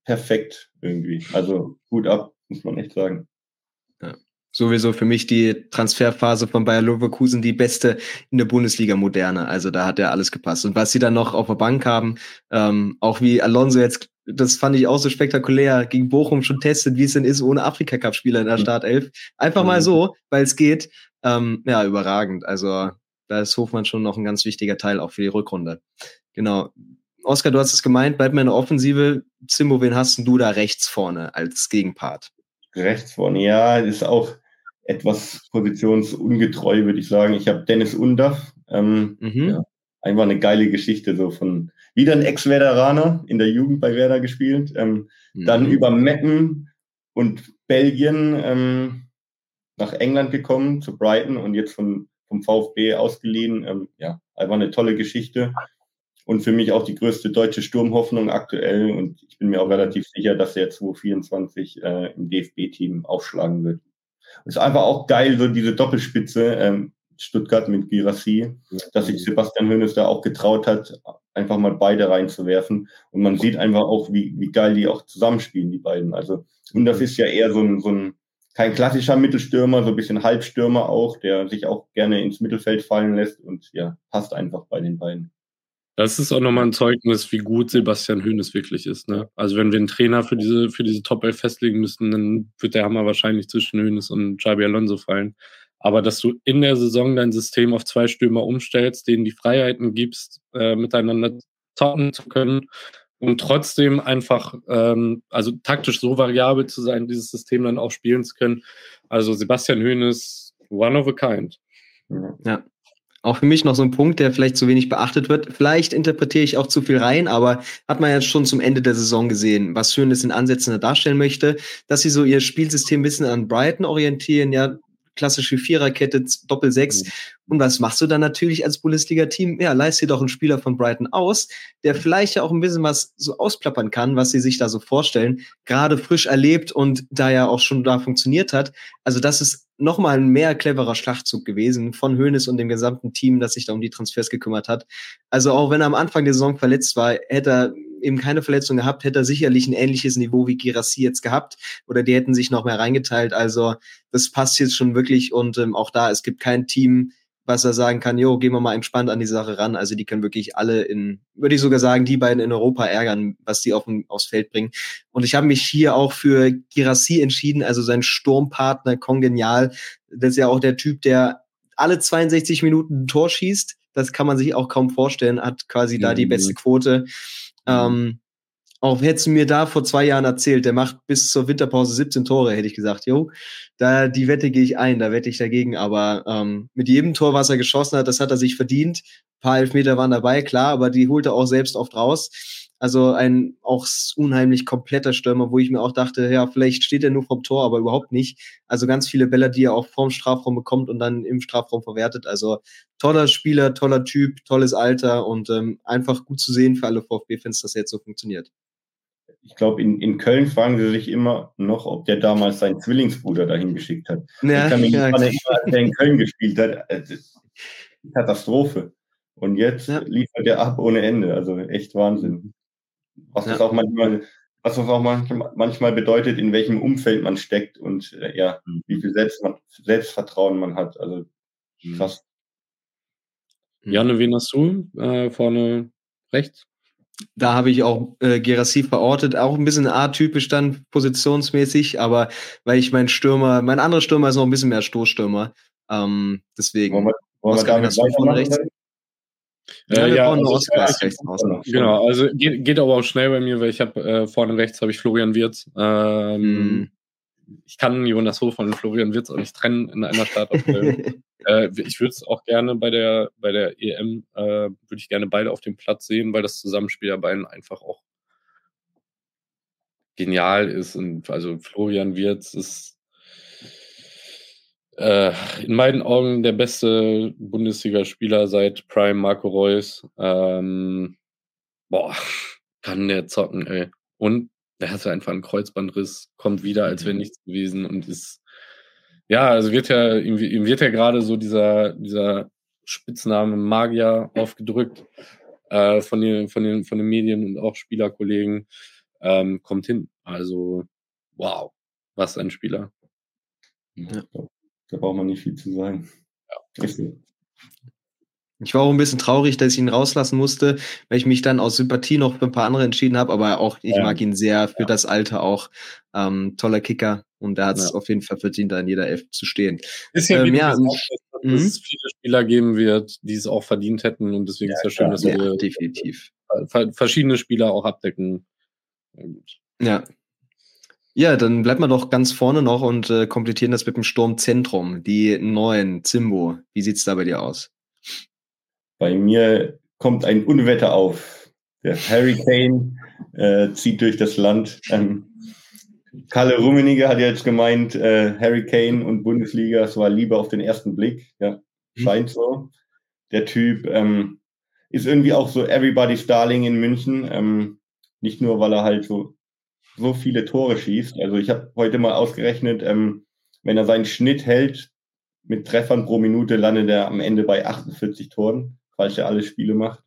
perfekt irgendwie. Also gut ab, muss man echt sagen sowieso für mich die Transferphase von Bayer Leverkusen die beste in der Bundesliga moderne. Also da hat ja alles gepasst. Und was sie dann noch auf der Bank haben, ähm, auch wie Alonso jetzt, das fand ich auch so spektakulär, gegen Bochum schon testet, wie es denn ist ohne Afrika-Cup-Spieler in der mhm. Startelf. Einfach mal mhm. so, weil es geht. Ähm, ja, überragend. Also da ist Hofmann schon noch ein ganz wichtiger Teil auch für die Rückrunde. Genau. Oskar, du hast es gemeint, bleibt mir in der Offensive. Zimbo, wen hast du da rechts vorne als Gegenpart? Rechts vorne, ja, ist auch etwas positionsungetreu, würde ich sagen. Ich habe Dennis Undaff. Ähm, mhm. ja, einfach eine geile Geschichte, so von wieder ein Ex-Werderaner in der Jugend bei Werder gespielt. Ähm, mhm. Dann über Meppen und Belgien ähm, nach England gekommen, zu Brighton und jetzt von, vom VfB ausgeliehen. Ähm, ja, einfach eine tolle Geschichte. Und für mich auch die größte deutsche Sturmhoffnung aktuell. Und ich bin mir auch relativ sicher, dass er 2024 äh, im DFB-Team aufschlagen wird. Ist einfach auch geil, so diese Doppelspitze ähm, Stuttgart mit Girassi, dass sich Sebastian Hönes da auch getraut hat, einfach mal beide reinzuwerfen. Und man sieht einfach auch, wie, wie geil die auch zusammenspielen, die beiden. Also, und das ist ja eher so ein, so ein kein klassischer Mittelstürmer, so ein bisschen Halbstürmer auch, der sich auch gerne ins Mittelfeld fallen lässt und ja, passt einfach bei den beiden. Das ist auch nochmal ein Zeugnis, wie gut Sebastian Höhnes wirklich ist. Ne? Also wenn wir einen Trainer für diese, für diese Top 11 festlegen müssten, dann wird der Hammer wahrscheinlich zwischen Höhnes und Xabi Alonso fallen. Aber dass du in der Saison dein System auf zwei Stürmer umstellst, denen die Freiheiten gibst, äh, miteinander zocken zu können und trotzdem einfach, ähm, also taktisch so variabel zu sein, dieses System dann auch spielen zu können. Also Sebastian Höhnes, one of a kind. Ja, auch für mich noch so ein Punkt, der vielleicht zu wenig beachtet wird. Vielleicht interpretiere ich auch zu viel rein, aber hat man ja schon zum Ende der Saison gesehen, was Schönes in Ansätzen darstellen möchte, dass sie so ihr Spielsystem ein bisschen an Brighton orientieren, ja, klassische Viererkette, Doppel-Sechs. Mhm. Und was machst du dann natürlich als Bundesliga-Team? Ja, leist dir doch einen Spieler von Brighton aus, der vielleicht ja auch ein bisschen was so ausplappern kann, was sie sich da so vorstellen. Gerade frisch erlebt und da ja auch schon da funktioniert hat. Also das ist nochmal ein mehr cleverer Schlachtzug gewesen von Hoeneß und dem gesamten Team, das sich da um die Transfers gekümmert hat. Also auch wenn er am Anfang der Saison verletzt war, hätte er eben keine Verletzung gehabt, hätte er sicherlich ein ähnliches Niveau wie Girassi jetzt gehabt oder die hätten sich noch mehr reingeteilt. Also das passt jetzt schon wirklich und ähm, auch da, es gibt kein Team, was er sagen kann, jo, gehen wir mal entspannt an die Sache ran. Also die können wirklich alle in, würde ich sogar sagen, die beiden in Europa ärgern, was die auf, aufs Feld bringen. Und ich habe mich hier auch für Girassi entschieden, also sein Sturmpartner, kongenial. Das ist ja auch der Typ, der alle 62 Minuten ein Tor schießt. Das kann man sich auch kaum vorstellen, hat quasi mhm. da die beste Quote. Mhm. Ähm, auch hättest du mir da vor zwei Jahren erzählt, der macht bis zur Winterpause 17 Tore, hätte ich gesagt, jo, da die Wette gehe ich ein, da wette ich dagegen. Aber ähm, mit jedem Tor, was er geschossen hat, das hat er sich verdient. Ein paar Elfmeter waren dabei, klar, aber die holt er auch selbst oft raus. Also ein auch unheimlich kompletter Stürmer, wo ich mir auch dachte, ja, vielleicht steht er nur vom Tor, aber überhaupt nicht. Also ganz viele Bälle, die er auch vorm Strafraum bekommt und dann im Strafraum verwertet. Also toller Spieler, toller Typ, tolles Alter und ähm, einfach gut zu sehen für alle VfB-Fans, dass er jetzt so funktioniert. Ich glaube, in, in Köln fragen sie sich immer noch, ob der damals seinen Zwillingsbruder dahin geschickt hat. Ja, ich kann mich ja. nicht erinnern, als der in Köln gespielt hat. Also, Katastrophe. Und jetzt ja. liefert er ab ohne Ende. Also echt Wahnsinn. Was ja. das auch manchmal, was das auch manchmal, bedeutet, in welchem Umfeld man steckt und äh, ja, mhm. wie viel Selbst man, Selbstvertrauen man hat. Also mhm. krass. Janne, wen hast du äh, vorne rechts? Da habe ich auch äh, Gerassi verortet, auch ein bisschen atypisch dann positionsmäßig, aber weil ich mein Stürmer, mein anderer Stürmer ist noch ein bisschen mehr Stoßstürmer. Ähm, deswegen. Wollen wir, wollen wir damit von rechts? Äh, ja, also ich, genau, also geht, geht, aber auch schnell bei mir, weil ich habe äh, vorne rechts habe ich Florian Wirz. Ähm, mm. Ich kann Jonas Hof und Florian Wirz auch nicht trennen in einer Startaufstellung. äh, ich würde es auch gerne bei der bei der EM äh, würde ich gerne beide auf dem Platz sehen, weil das Zusammenspiel der beiden einfach auch genial ist und also Florian Wirz ist äh, in meinen Augen der beste Bundesligaspieler seit Prime Marco Reus. Ähm, boah, kann der zocken, ey. Und der hat einfach einen Kreuzbandriss, kommt wieder, als wäre mhm. nichts gewesen und ist, ja, also wird ja, ihm, ihm wird ja gerade so dieser, dieser Spitzname Magier aufgedrückt äh, von, den, von, den, von den Medien und auch Spielerkollegen. Ähm, kommt hin. Also, wow, was ein Spieler. Ja. Da braucht man nicht viel zu sagen. Ja. Ich war auch ein bisschen traurig, dass ich ihn rauslassen musste, weil ich mich dann aus Sympathie noch für ein paar andere entschieden habe, aber auch ich ja. mag ihn sehr für ja. das Alter auch. Ähm, toller Kicker und er hat es ja. auf jeden Fall verdient, da in jeder Elf zu stehen. Ist ja, ähm, ja dass es viele Spieler geben wird, die es auch verdient hätten und deswegen ist es ja schön, dass wir definitiv. verschiedene Spieler auch abdecken. Ja, ja, dann bleibt man doch ganz vorne noch und äh, komplettieren das mit dem Sturmzentrum, die neuen Zimbo. Wie sieht's da bei dir aus? Bei mir kommt ein Unwetter auf. Der Hurricane äh, zieht durch das Land. Ähm, Kalle Rummenigge hat jetzt gemeint, äh, Hurricane und Bundesliga, es war lieber auf den ersten Blick. Ja, mhm. scheint so. Der Typ ähm, ist irgendwie auch so Everybody's Darling in München. Ähm, nicht nur, weil er halt so so viele Tore schießt. Also ich habe heute mal ausgerechnet, ähm, wenn er seinen Schnitt hält mit Treffern pro Minute, landet er am Ende bei 48 Toren, falls er alle Spiele macht.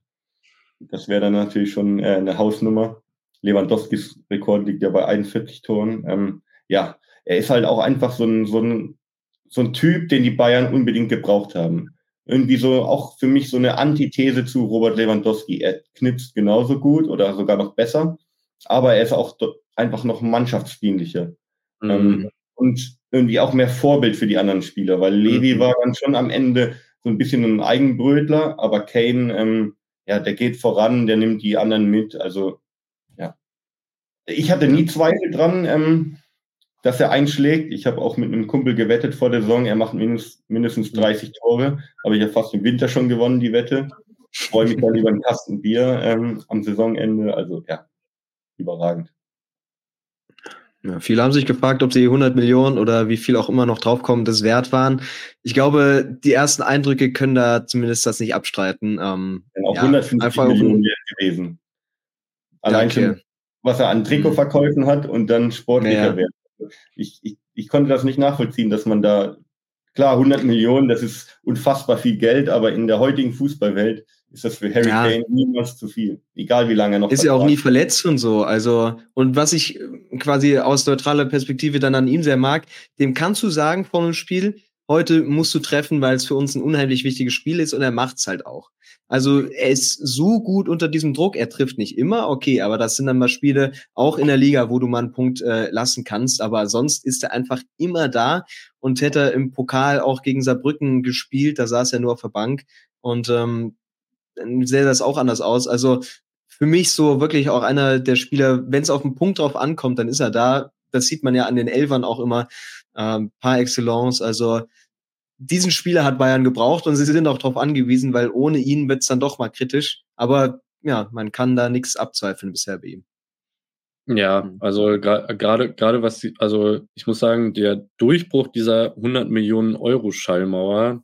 Das wäre dann natürlich schon äh, eine Hausnummer. Lewandowskis Rekord liegt ja bei 41 Toren. Ähm, ja, er ist halt auch einfach so ein, so, ein, so ein Typ, den die Bayern unbedingt gebraucht haben. Irgendwie so auch für mich so eine Antithese zu Robert Lewandowski. Er knipst genauso gut oder sogar noch besser, aber er ist auch einfach noch mannschaftsdienlicher. Mhm. Ähm, und irgendwie auch mehr Vorbild für die anderen Spieler, weil Levi mhm. war dann schon am Ende so ein bisschen ein Eigenbrötler, aber Kane, ähm, ja, der geht voran, der nimmt die anderen mit. Also, ja. Ich hatte nie Zweifel dran, ähm, dass er einschlägt. Ich habe auch mit einem Kumpel gewettet vor der Saison, er macht mindestens, mindestens 30 Tore, aber ich habe fast im Winter schon gewonnen, die Wette. Ich freue mich dann über einen Kasten Bier ähm, am Saisonende. Also ja, überragend. Ja, viele haben sich gefragt, ob sie 100 Millionen oder wie viel auch immer noch draufkommen, das wert waren. Ich glaube, die ersten Eindrücke können da zumindest das nicht abstreiten. Ähm, ja, auch ja, 150 Millionen gewesen. Allein schon, was er an Trikotverkäufen hat und dann sportlicher ja. Wert. Ich, ich, ich konnte das nicht nachvollziehen, dass man da, klar, 100 Millionen, das ist unfassbar viel Geld, aber in der heutigen Fußballwelt ist das für Harry ja. Kane niemals zu viel. Egal wie lange er noch. Ist ja auch nie verletzt und so. Also, und was ich quasi aus neutraler Perspektive dann an ihm sehr mag, dem kannst du sagen vor einem Spiel, heute musst du treffen, weil es für uns ein unheimlich wichtiges Spiel ist und er macht's halt auch. Also er ist so gut unter diesem Druck, er trifft nicht immer, okay, aber das sind dann mal Spiele auch in der Liga, wo du mal einen Punkt äh, lassen kannst, aber sonst ist er einfach immer da und hätte im Pokal auch gegen Saarbrücken gespielt, da saß er nur auf der Bank und ähm, sähe das auch anders aus. Also für mich so wirklich auch einer der Spieler, wenn es auf den Punkt drauf ankommt, dann ist er da. Das sieht man ja an den Elfern auch immer ähm, par excellence. Also diesen Spieler hat Bayern gebraucht und sie sind auch darauf angewiesen, weil ohne ihn wird es dann doch mal kritisch. Aber ja, man kann da nichts abzweifeln bisher bei ihm. Ja, mhm. also gerade gerade was die, also ich muss sagen, der Durchbruch dieser 100 Millionen Euro Schallmauer,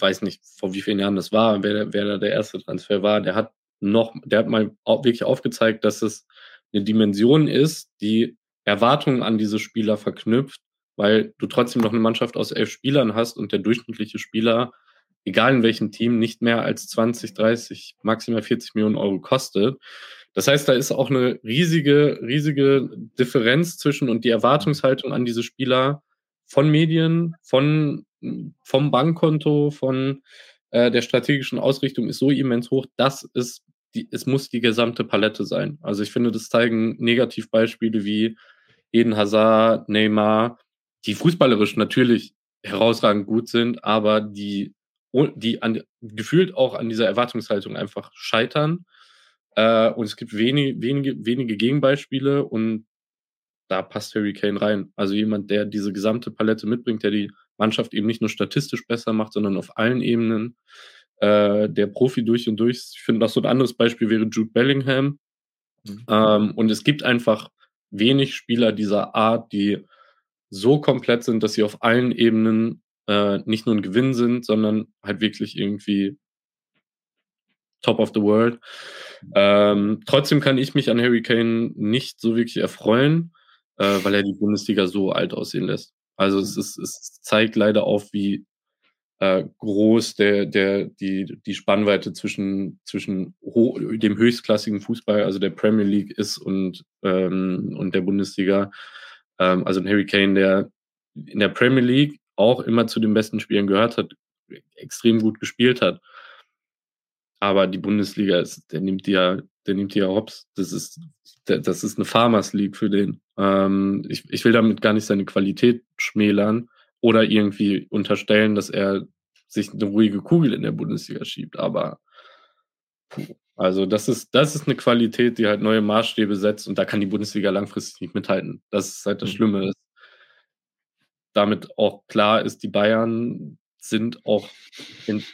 weiß nicht, vor wie vielen Jahren das war, wer, wer da der erste Transfer war, der hat noch, der hat mal wirklich aufgezeigt, dass es eine Dimension ist, die Erwartungen an diese Spieler verknüpft, weil du trotzdem noch eine Mannschaft aus elf Spielern hast und der durchschnittliche Spieler, egal in welchem Team, nicht mehr als 20, 30, maximal 40 Millionen Euro kostet. Das heißt, da ist auch eine riesige, riesige Differenz zwischen und die Erwartungshaltung an diese Spieler von Medien, von vom Bankkonto, von äh, der strategischen Ausrichtung ist so immens hoch, dass es, die, es muss die gesamte Palette sein. Also ich finde, das zeigen Negativbeispiele wie Eden Hazard, Neymar, die fußballerisch natürlich herausragend gut sind, aber die, die an, gefühlt auch an dieser Erwartungshaltung einfach scheitern. Äh, und es gibt wenige, wenige, wenige Gegenbeispiele und da passt Harry Kane rein. Also jemand, der diese gesamte Palette mitbringt, der die Mannschaft eben nicht nur statistisch besser macht, sondern auf allen Ebenen. Äh, der Profi durch und durch. Ich finde, noch so ein anderes Beispiel wäre Jude Bellingham. Mhm. Ähm, und es gibt einfach wenig Spieler dieser Art, die so komplett sind, dass sie auf allen Ebenen äh, nicht nur ein Gewinn sind, sondern halt wirklich irgendwie top of the world. Ähm, trotzdem kann ich mich an Harry Kane nicht so wirklich erfreuen, äh, weil er die Bundesliga so alt aussehen lässt. Also es, ist, es zeigt leider auf, wie äh, groß der, der, die, die Spannweite zwischen, zwischen dem höchstklassigen Fußball, also der Premier League ist und, ähm, und der Bundesliga. Ähm, also ein Harry Kane, der in der Premier League auch immer zu den besten Spielen gehört hat, extrem gut gespielt hat. Aber die Bundesliga ist, der nimmt die ja, der nimmt die ja hops. Das ist, das ist eine Farmers League für den. Ähm, ich, ich will damit gar nicht seine Qualität schmälern oder irgendwie unterstellen, dass er sich eine ruhige Kugel in der Bundesliga schiebt. Aber puh, also das ist, das ist eine Qualität, die halt neue Maßstäbe setzt und da kann die Bundesliga langfristig nicht mithalten. Das ist halt das mhm. Schlimme. Damit auch klar ist, die Bayern sind auch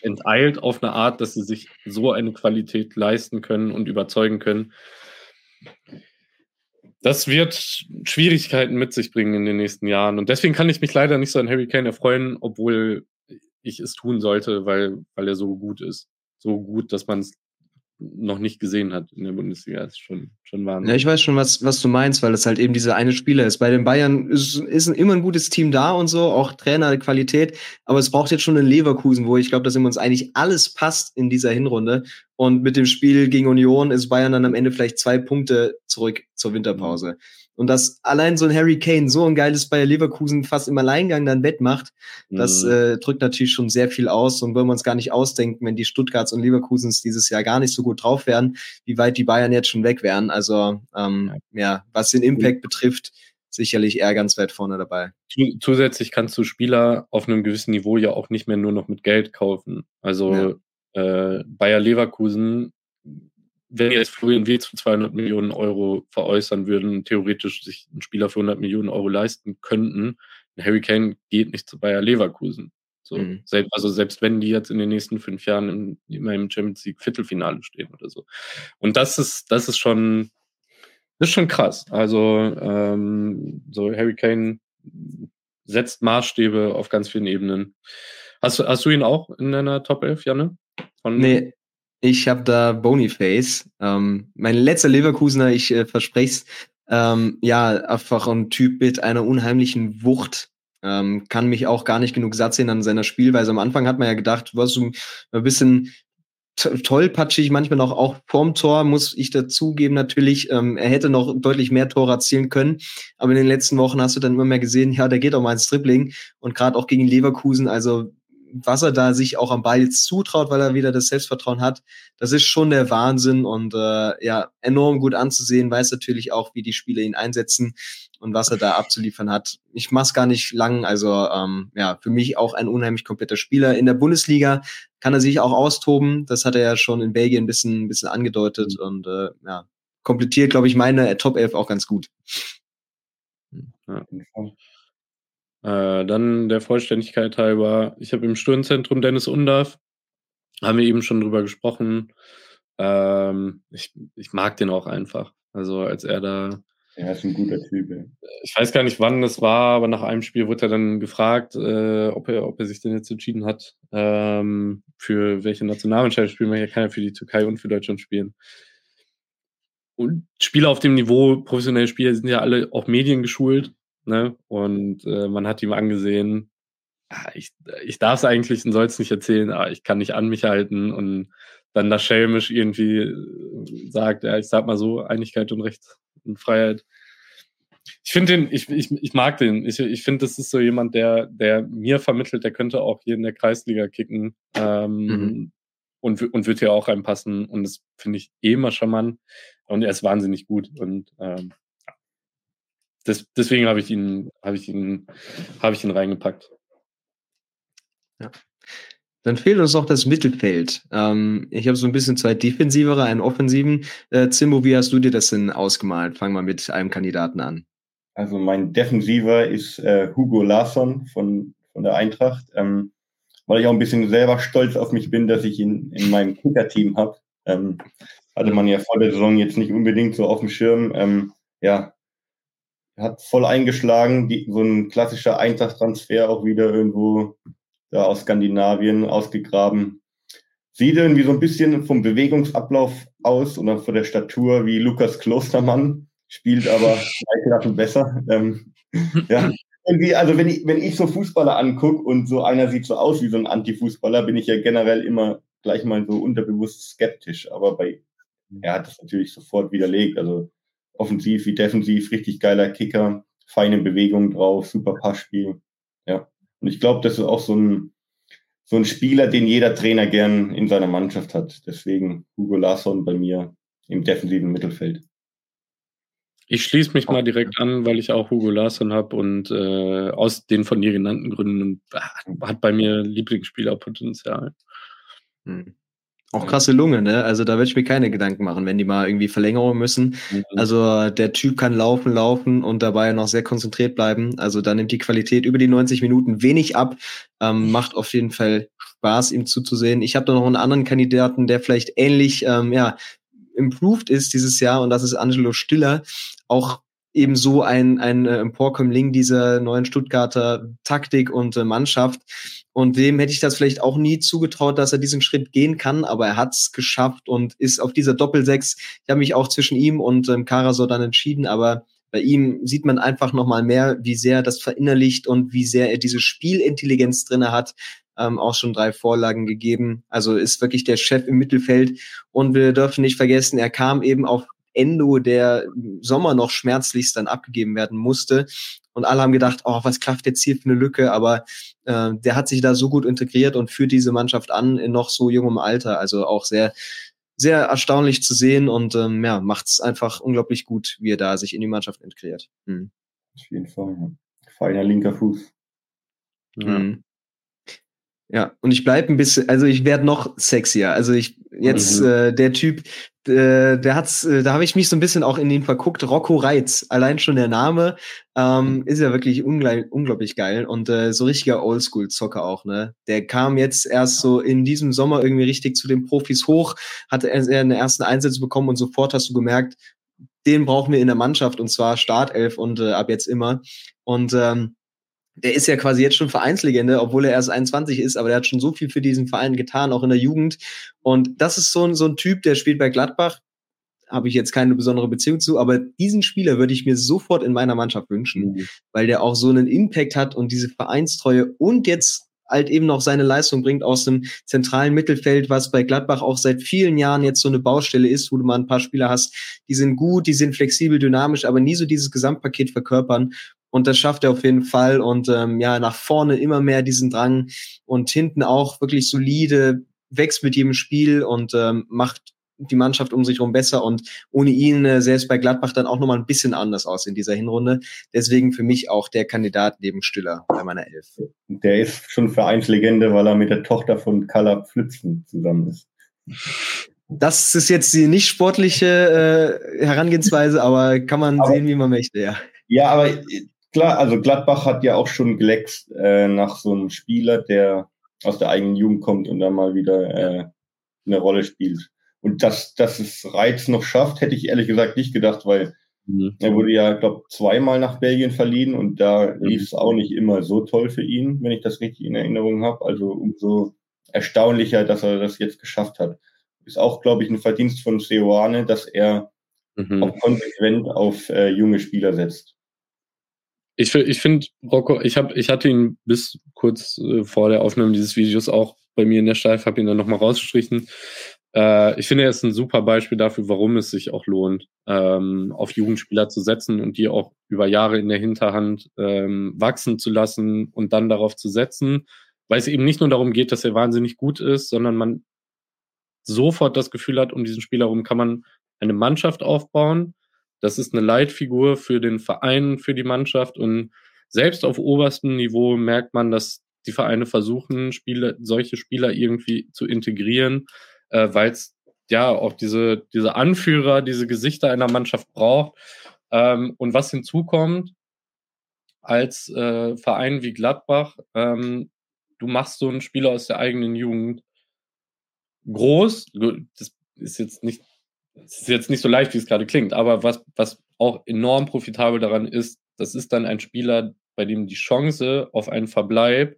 enteilt auf eine Art, dass sie sich so eine Qualität leisten können und überzeugen können. Das wird Schwierigkeiten mit sich bringen in den nächsten Jahren. Und deswegen kann ich mich leider nicht so an Harry Kane erfreuen, obwohl ich es tun sollte, weil, weil er so gut ist. So gut, dass man es noch nicht gesehen hat in der Bundesliga. Das ist schon, schon Wahnsinn. Ja, ich weiß schon, was, was du meinst, weil das halt eben dieser eine Spieler ist. Bei den Bayern ist, ist immer ein gutes Team da und so, auch Trainer, Qualität, aber es braucht jetzt schon einen Leverkusen, wo ich glaube, dass ihm uns eigentlich alles passt in dieser Hinrunde. Und mit dem Spiel gegen Union ist Bayern dann am Ende vielleicht zwei Punkte zurück zur Winterpause. Und dass allein so ein Harry Kane so ein geiles Bayer Leverkusen fast im Alleingang dann wettmacht, mhm. das äh, drückt natürlich schon sehr viel aus und wollen wir uns gar nicht ausdenken, wenn die Stuttgarts und Leverkusens dieses Jahr gar nicht so gut drauf wären, wie weit die Bayern jetzt schon weg wären. Also ähm, ja, was den Impact mhm. betrifft, sicherlich eher ganz weit vorne dabei. Zusätzlich kannst du Spieler auf einem gewissen Niveau ja auch nicht mehr nur noch mit Geld kaufen. Also ja. äh, Bayer Leverkusen wenn jetzt Florian Wirtz für 200 Millionen Euro veräußern würden, theoretisch sich einen Spieler für 100 Millionen Euro leisten könnten, Harry Kane geht nicht zu Bayer Leverkusen. So, mhm. selbst, also selbst wenn die jetzt in den nächsten fünf Jahren im, immer im Champions League Viertelfinale stehen oder so. Und das ist, das ist schon, Das ist schon krass. Also ähm, so Harry Kane setzt Maßstäbe auf ganz vielen Ebenen. Hast, hast du ihn auch in deiner Top 11, Janne? Von nee, ich habe da Boniface. Ähm, mein letzter Leverkusener, ich äh, verspreche es, ähm, ja, einfach ein Typ mit einer unheimlichen Wucht. Ähm, kann mich auch gar nicht genug satt sehen an seiner Spielweise. Am Anfang hat man ja gedacht, was so ein bisschen tollpatschig, manchmal noch auch vorm Tor, muss ich dazugeben natürlich. Ähm, er hätte noch deutlich mehr Tore erzielen können. Aber in den letzten Wochen hast du dann immer mehr gesehen, ja, der geht auch mal ins Dribbling. Und gerade auch gegen Leverkusen, also was er da sich auch am Ball jetzt zutraut, weil er wieder das Selbstvertrauen hat, das ist schon der Wahnsinn und äh, ja, enorm gut anzusehen, weiß natürlich auch, wie die Spieler ihn einsetzen und was er da abzuliefern hat. Ich mach's gar nicht lang, also ähm, ja, für mich auch ein unheimlich kompletter Spieler. In der Bundesliga kann er sich auch austoben, das hat er ja schon in Belgien ein bisschen, ein bisschen angedeutet und äh, ja, komplettiert, glaube ich, meine Top 11 auch ganz gut. Ja. Äh, dann der Vollständigkeit halber, ich habe im Sturmzentrum Dennis Undarf, haben wir eben schon drüber gesprochen. Ähm, ich, ich mag den auch einfach. Also als er da. Er ist ein guter Typ. Ja. Ich weiß gar nicht, wann das war, aber nach einem Spiel wurde er dann gefragt, äh, ob, er, ob er sich denn jetzt entschieden hat, ähm, für welche Nationalmannschaft spielen. Weil er kann ja für die Türkei und für Deutschland spielen. Und Spieler auf dem Niveau, professionelle Spieler, sind ja alle auch mediengeschult. Ne? Und äh, man hat ihm angesehen, ich, ich darf es eigentlich und soll es nicht erzählen, aber ich kann nicht an mich halten und dann das schelmisch irgendwie äh, sagt, ja, ich sag mal so, Einigkeit und Recht und Freiheit. Ich finde den, ich, ich, ich mag den. Ich, ich finde, das ist so jemand, der, der mir vermittelt, der könnte auch hier in der Kreisliga kicken ähm, mhm. und, und wird hier auch reinpassen. Und das finde ich eh immer charmant. Und er ist wahnsinnig gut. Und ähm, das, deswegen habe ich ihn, habe ich ihn, habe ich ihn reingepackt. Ja. Dann fehlt uns noch das Mittelfeld. Ähm, ich habe so ein bisschen zwei defensivere, einen offensiven. Äh, Zimbo, wie hast du dir das denn ausgemalt? Fang mal mit einem Kandidaten an. Also mein Defensiver ist äh, Hugo Larsson von, von der Eintracht, ähm, weil ich auch ein bisschen selber stolz auf mich bin, dass ich ihn in meinem Kicker-Team habe. Ähm, hatte man ja vor der Saison jetzt nicht unbedingt so auf dem Schirm. Ähm, ja, hat voll eingeschlagen, die, so ein klassischer Eintracht-Transfer auch wieder irgendwo da aus Skandinavien ausgegraben. Sieht irgendwie so ein bisschen vom Bewegungsablauf aus oder von der Statur wie Lukas Klostermann, spielt aber Klassen besser. Ähm, ja, irgendwie, also wenn ich, wenn ich so Fußballer angucke und so einer sieht so aus wie so ein Anti-Fußballer, bin ich ja generell immer gleich mal so unterbewusst skeptisch. Aber bei, er hat das natürlich sofort widerlegt. Also offensiv wie defensiv, richtig geiler Kicker, feine Bewegungen drauf, super Passspiel. Ja. Und ich glaube, das ist auch so ein, so ein Spieler, den jeder Trainer gern in seiner Mannschaft hat. Deswegen Hugo Larsson bei mir im defensiven Mittelfeld. Ich schließe mich mal direkt an, weil ich auch Hugo Larsson habe und äh, aus den von dir genannten Gründen hat bei mir Lieblingsspielerpotenzial. Hm. Auch krasse Lunge, ne? Also da würde ich mir keine Gedanken machen, wenn die mal irgendwie Verlängerung müssen. Mhm. Also der Typ kann laufen, laufen und dabei noch sehr konzentriert bleiben. Also da nimmt die Qualität über die 90 Minuten wenig ab. Ähm, macht auf jeden Fall Spaß, ihm zuzusehen. Ich habe da noch einen anderen Kandidaten, der vielleicht ähnlich, ähm, ja, improved ist dieses Jahr und das ist Angelo Stiller. Auch ebenso ein, ein äh, Emporkömmling dieser neuen Stuttgarter Taktik und äh, Mannschaft. Und dem hätte ich das vielleicht auch nie zugetraut, dass er diesen Schritt gehen kann, aber er hat es geschafft und ist auf dieser Doppelsechs. Ich habe mich auch zwischen ihm und ähm, Karasor dann entschieden, aber bei ihm sieht man einfach nochmal mehr, wie sehr er das verinnerlicht und wie sehr er diese Spielintelligenz drinne hat. Ähm, auch schon drei Vorlagen gegeben. Also ist wirklich der Chef im Mittelfeld. Und wir dürfen nicht vergessen, er kam eben auf Endo, der Sommer noch schmerzlichst dann abgegeben werden musste. Und alle haben gedacht, oh, was klafft jetzt hier für eine Lücke? Aber äh, der hat sich da so gut integriert und führt diese Mannschaft an in noch so jungem Alter. Also auch sehr, sehr erstaunlich zu sehen und ähm, ja, macht es einfach unglaublich gut, wie er da sich in die Mannschaft integriert. Hm. Auf jeden Fall. Ja. Feiner linker Fuß. Ja. Mhm. Ja, und ich bleib ein bisschen, also ich werde noch sexier. Also ich jetzt mhm. äh, der Typ, äh, der hat's, äh, da habe ich mich so ein bisschen auch in ihn verguckt. Rocco Reitz, allein schon der Name ähm, ist ja wirklich unglaublich, geil und äh, so richtiger Oldschool-Zocker auch. Ne, der kam jetzt erst so in diesem Sommer irgendwie richtig zu den Profis hoch, hatte er seine ersten Einsätze bekommen und sofort hast du gemerkt, den brauchen wir in der Mannschaft und zwar Startelf und äh, ab jetzt immer. Und ähm, der ist ja quasi jetzt schon Vereinslegende, obwohl er erst 21 ist, aber der hat schon so viel für diesen Verein getan, auch in der Jugend. Und das ist so ein, so ein Typ, der spielt bei Gladbach, habe ich jetzt keine besondere Beziehung zu, aber diesen Spieler würde ich mir sofort in meiner Mannschaft wünschen, mhm. weil der auch so einen Impact hat und diese Vereinstreue und jetzt halt eben noch seine Leistung bringt aus dem zentralen Mittelfeld, was bei Gladbach auch seit vielen Jahren jetzt so eine Baustelle ist, wo du mal ein paar Spieler hast, die sind gut, die sind flexibel, dynamisch, aber nie so dieses Gesamtpaket verkörpern. Und das schafft er auf jeden Fall. Und ähm, ja, nach vorne immer mehr diesen Drang und hinten auch wirklich solide, wächst mit jedem Spiel und ähm, macht die Mannschaft um sich herum besser und ohne ihn äh, selbst bei Gladbach dann auch nochmal ein bisschen anders aus in dieser Hinrunde. Deswegen für mich auch der Kandidat neben Stiller bei meiner Elf. Der ist schon Vereinslegende, weil er mit der Tochter von Kalla Pflitzen zusammen ist. Das ist jetzt die nicht sportliche äh, Herangehensweise, aber kann man aber, sehen, wie man möchte, ja. Ja, aber Klar, also Gladbach hat ja auch schon geläxt äh, nach so einem Spieler, der aus der eigenen Jugend kommt und dann mal wieder äh, eine Rolle spielt. Und dass, dass es Reiz noch schafft, hätte ich ehrlich gesagt nicht gedacht, weil mhm. er wurde ja, glaube zweimal nach Belgien verliehen und da mhm. lief es auch nicht immer so toll für ihn, wenn ich das richtig in Erinnerung habe. Also umso erstaunlicher, dass er das jetzt geschafft hat. Ist auch, glaube ich, ein Verdienst von Seoane, dass er mhm. auch konsequent auf äh, junge Spieler setzt. Ich, ich finde, Rocco, ich, hab, ich hatte ihn bis kurz äh, vor der Aufnahme dieses Videos auch bei mir in der Steif, habe ihn dann nochmal rausgestrichen. Äh, ich finde, er ist ein super Beispiel dafür, warum es sich auch lohnt, ähm, auf Jugendspieler zu setzen und die auch über Jahre in der Hinterhand ähm, wachsen zu lassen und dann darauf zu setzen, weil es eben nicht nur darum geht, dass er wahnsinnig gut ist, sondern man sofort das Gefühl hat, um diesen Spieler herum kann man eine Mannschaft aufbauen, das ist eine Leitfigur für den Verein, für die Mannschaft und selbst auf oberstem Niveau merkt man, dass die Vereine versuchen, Spiele, solche Spieler irgendwie zu integrieren, äh, weil es ja auch diese, diese Anführer, diese Gesichter einer Mannschaft braucht. Ähm, und was hinzukommt, als äh, Verein wie Gladbach, ähm, du machst so einen Spieler aus der eigenen Jugend groß. Das ist jetzt nicht es ist jetzt nicht so leicht, wie es gerade klingt, aber was, was auch enorm profitabel daran ist, das ist dann ein Spieler, bei dem die Chance auf einen Verbleib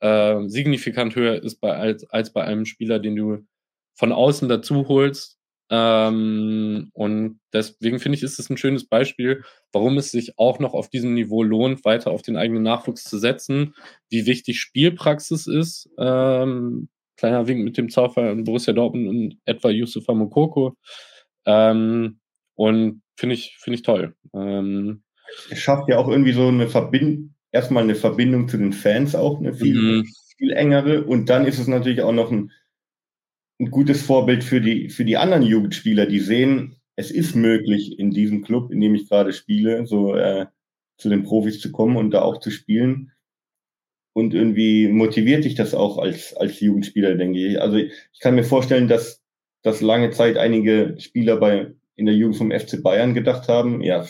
äh, signifikant höher ist bei, als, als bei einem Spieler, den du von außen dazu holst. Ähm, und deswegen finde ich, ist es ein schönes Beispiel, warum es sich auch noch auf diesem Niveau lohnt, weiter auf den eigenen Nachwuchs zu setzen, wie wichtig Spielpraxis ist. Ähm, Kleiner Wink mit dem Zauber an Borussia Dortmund und etwa Yusufa Mokoko. Ähm, und finde ich, finde ich toll. Ähm, es schafft ja auch irgendwie so eine Verbindung, erstmal eine Verbindung zu den Fans auch, eine viel, mhm. viel engere. Und dann ist es natürlich auch noch ein, ein gutes Vorbild für die, für die anderen Jugendspieler, die sehen, es ist möglich, in diesem Club, in dem ich gerade spiele, so äh, zu den Profis zu kommen und da auch zu spielen und irgendwie motiviert dich das auch als, als Jugendspieler, denke ich. Also ich kann mir vorstellen, dass, dass lange Zeit einige Spieler bei, in der Jugend vom FC Bayern gedacht haben, ja,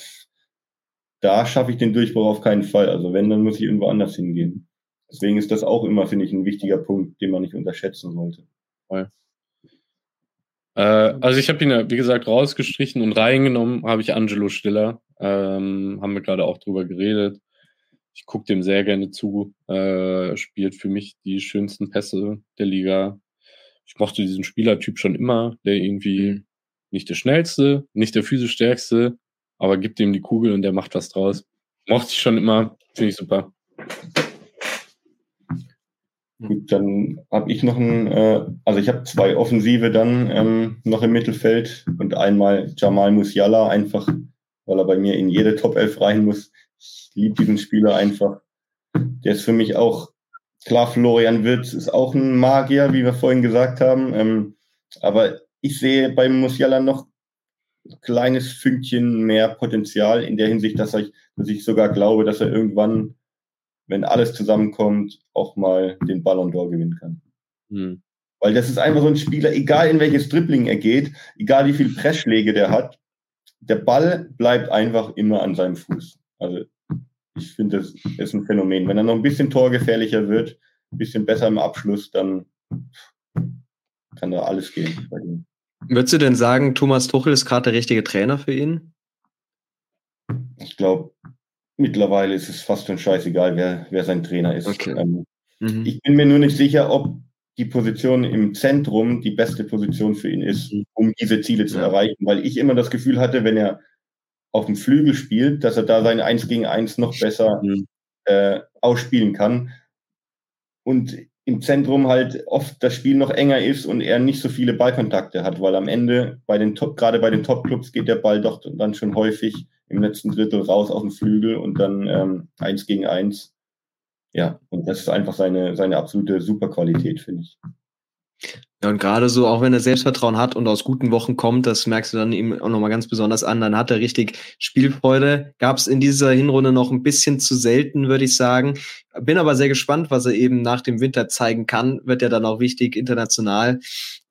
da schaffe ich den Durchbruch auf keinen Fall. Also wenn, dann muss ich irgendwo anders hingehen. Deswegen ist das auch immer, finde ich, ein wichtiger Punkt, den man nicht unterschätzen sollte. Voll. Äh, also ich habe ihn ja, wie gesagt, rausgestrichen und reingenommen habe ich Angelo Stiller. Ähm, haben wir gerade auch drüber geredet ich gucke dem sehr gerne zu. Äh, spielt für mich die schönsten Pässe der Liga. Ich mochte diesen Spielertyp schon immer, der irgendwie mhm. nicht der schnellste, nicht der physisch stärkste, aber gibt ihm die Kugel und der macht was draus. Mochte ich schon immer, finde ich super. Gut, dann habe ich noch ein, äh, also ich habe zwei Offensive dann ähm, noch im Mittelfeld und einmal Jamal Musiala, einfach weil er bei mir in jede Top 11 rein muss. Ich liebe diesen Spieler einfach. Der ist für mich auch, klar, Florian Wirtz ist auch ein Magier, wie wir vorhin gesagt haben. Ähm, aber ich sehe bei Musiala noch ein kleines Fünkchen mehr Potenzial in der Hinsicht, dass ich, dass ich sogar glaube, dass er irgendwann, wenn alles zusammenkommt, auch mal den Ballon d'Or gewinnen kann. Hm. Weil das ist einfach so ein Spieler, egal in welches Dribbling er geht, egal wie viel Pressschläge der hat, der Ball bleibt einfach immer an seinem Fuß. Also ich finde, das ist ein Phänomen. Wenn er noch ein bisschen torgefährlicher wird, ein bisschen besser im Abschluss, dann kann da alles gehen bei ihm. Würdest du denn sagen, Thomas Tuchel ist gerade der richtige Trainer für ihn? ich glaube, mittlerweile ist es fast schon scheißegal, wer, wer sein Trainer ist. Okay. Ähm, mhm. Ich bin mir nur nicht sicher, ob die Position im Zentrum die beste Position für ihn ist, mhm. um diese Ziele zu ja. erreichen, weil ich immer das Gefühl hatte, wenn er auf dem Flügel spielt, dass er da sein Eins gegen Eins noch besser äh, ausspielen kann. Und im Zentrum halt oft das Spiel noch enger ist und er nicht so viele Ballkontakte hat, weil am Ende bei den Top, gerade bei den Top-Clubs geht der Ball doch dann schon häufig im letzten Drittel raus aus dem Flügel und dann ähm, eins gegen eins. Ja, und das ist einfach seine, seine absolute Superqualität, finde ich. Ja, und gerade so, auch wenn er Selbstvertrauen hat und aus guten Wochen kommt, das merkst du dann ihm auch nochmal ganz besonders an, dann hat er richtig Spielfreude. Gab es in dieser Hinrunde noch ein bisschen zu selten, würde ich sagen. Bin aber sehr gespannt, was er eben nach dem Winter zeigen kann. Wird ja dann auch wichtig international.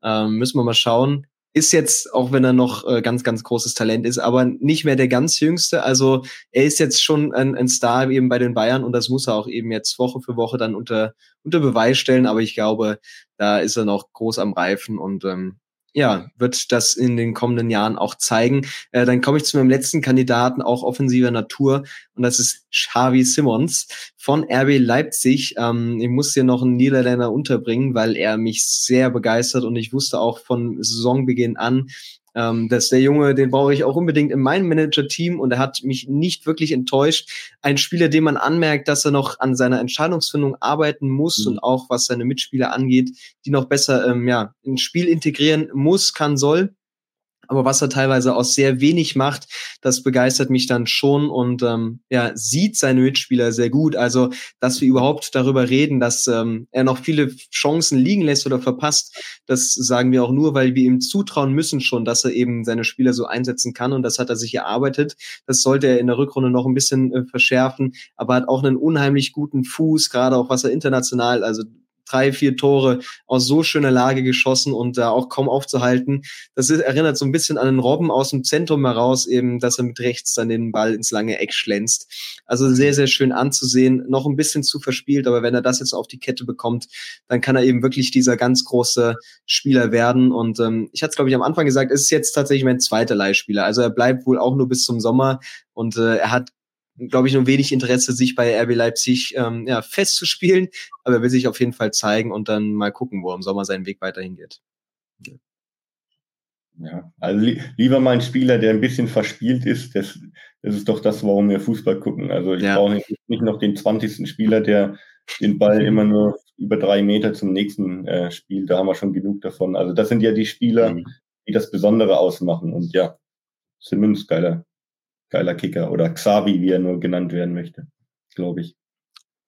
Ähm, müssen wir mal schauen ist jetzt, auch wenn er noch äh, ganz, ganz großes Talent ist, aber nicht mehr der ganz jüngste. Also er ist jetzt schon ein, ein Star eben bei den Bayern und das muss er auch eben jetzt Woche für Woche dann unter, unter Beweis stellen. Aber ich glaube, da ist er noch groß am Reifen und ähm, ja, wird das in den kommenden Jahren auch zeigen. Äh, dann komme ich zu meinem letzten Kandidaten, auch offensiver Natur, und das ist Xavi Simmons von RB Leipzig. Ähm, ich muss hier noch einen Niederländer unterbringen, weil er mich sehr begeistert und ich wusste auch von Saisonbeginn an, ähm, dass der Junge, den brauche ich auch unbedingt in meinem Manager-Team und er hat mich nicht wirklich enttäuscht. Ein Spieler, dem man anmerkt, dass er noch an seiner Entscheidungsfindung arbeiten muss mhm. und auch was seine Mitspieler angeht, die noch besser ähm, ja, ins Spiel integrieren muss, kann, soll. Aber was er teilweise aus sehr wenig macht, das begeistert mich dann schon und ähm, ja, sieht seine Mitspieler sehr gut. Also, dass wir überhaupt darüber reden, dass ähm, er noch viele Chancen liegen lässt oder verpasst, das sagen wir auch nur, weil wir ihm zutrauen müssen schon, dass er eben seine Spieler so einsetzen kann und das hat er sich erarbeitet. Das sollte er in der Rückrunde noch ein bisschen äh, verschärfen, aber hat auch einen unheimlich guten Fuß, gerade auch was er international, also drei, vier Tore aus so schöner Lage geschossen und da auch kaum aufzuhalten. Das ist, erinnert so ein bisschen an den Robben aus dem Zentrum heraus, eben, dass er mit rechts dann den Ball ins lange Eck schlänzt. Also sehr, sehr schön anzusehen. Noch ein bisschen zu verspielt, aber wenn er das jetzt auf die Kette bekommt, dann kann er eben wirklich dieser ganz große Spieler werden. Und ähm, ich hatte es, glaube ich, am Anfang gesagt, es ist jetzt tatsächlich mein zweiter Leihspieler. Also er bleibt wohl auch nur bis zum Sommer und äh, er hat glaube ich, nur wenig Interesse, sich bei RB Leipzig ähm, ja, festzuspielen. Aber er will sich auf jeden Fall zeigen und dann mal gucken, wo er im Sommer seinen Weg weiterhin geht. Ja, also li lieber mal ein Spieler, der ein bisschen verspielt ist. Das, das ist doch das, warum wir Fußball gucken. Also ich ja. brauche nicht, nicht, noch den 20. Spieler, der den Ball immer nur über drei Meter zum nächsten äh, spielt. Da haben wir schon genug davon. Also das sind ja die Spieler, mhm. die das Besondere ausmachen. Und ja, Simmons, geiler, geiler Kicker oder Xavi, wie er nur genannt werden möchte, glaube ich.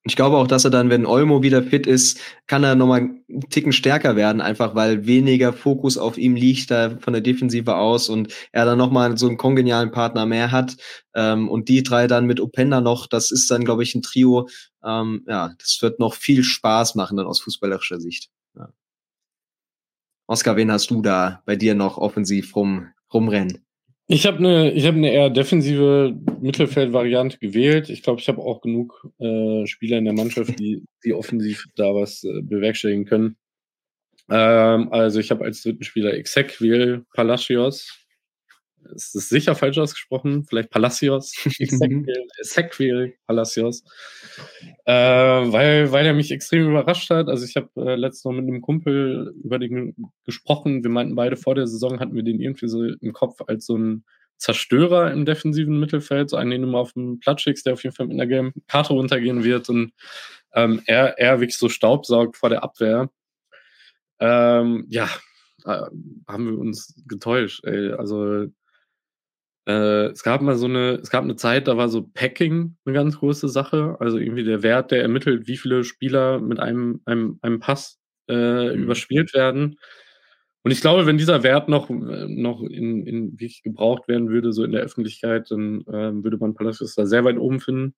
Ich glaube auch, dass er dann, wenn Olmo wieder fit ist, kann er nochmal einen Ticken stärker werden, einfach weil weniger Fokus auf ihm liegt da von der Defensive aus und er dann nochmal so einen kongenialen Partner mehr hat. Ähm, und die drei dann mit Openda noch, das ist dann, glaube ich, ein Trio. Ähm, ja, das wird noch viel Spaß machen dann aus fußballerischer Sicht. Ja. Oskar, wen hast du da bei dir noch offensiv rum, rumrennen? Ich habe eine ich habe eine eher defensive Mittelfeldvariante gewählt. Ich glaube, ich habe auch genug äh, Spieler in der Mannschaft, die die offensiv da was äh, bewerkstelligen können. Ähm, also ich habe als dritten Spieler Exequiel Palacios ist das sicher falsch ausgesprochen? Vielleicht Palacios? Ezequiel Palacios. Äh, weil, weil er mich extrem überrascht hat. Also ich habe äh, letztens noch mit einem Kumpel über den gesprochen. Wir meinten beide vor der Saison hatten wir den irgendwie so im Kopf als so ein Zerstörer im defensiven Mittelfeld, so einen, den du mal auf dem Platz schickst, der auf jeden Fall mit einer gelben Karte runtergehen wird und ähm, er, er wirklich so staubsaugt vor der Abwehr. Ähm, ja, äh, haben wir uns getäuscht. Ey. Also äh, es gab mal so eine, es gab eine Zeit, da war so Packing eine ganz große Sache. Also irgendwie der Wert, der ermittelt, wie viele Spieler mit einem, einem, einem Pass äh, mhm. überspielt werden. Und ich glaube, wenn dieser Wert noch, noch in, in wirklich gebraucht werden würde, so in der Öffentlichkeit, dann äh, würde man Palacios da sehr weit oben finden.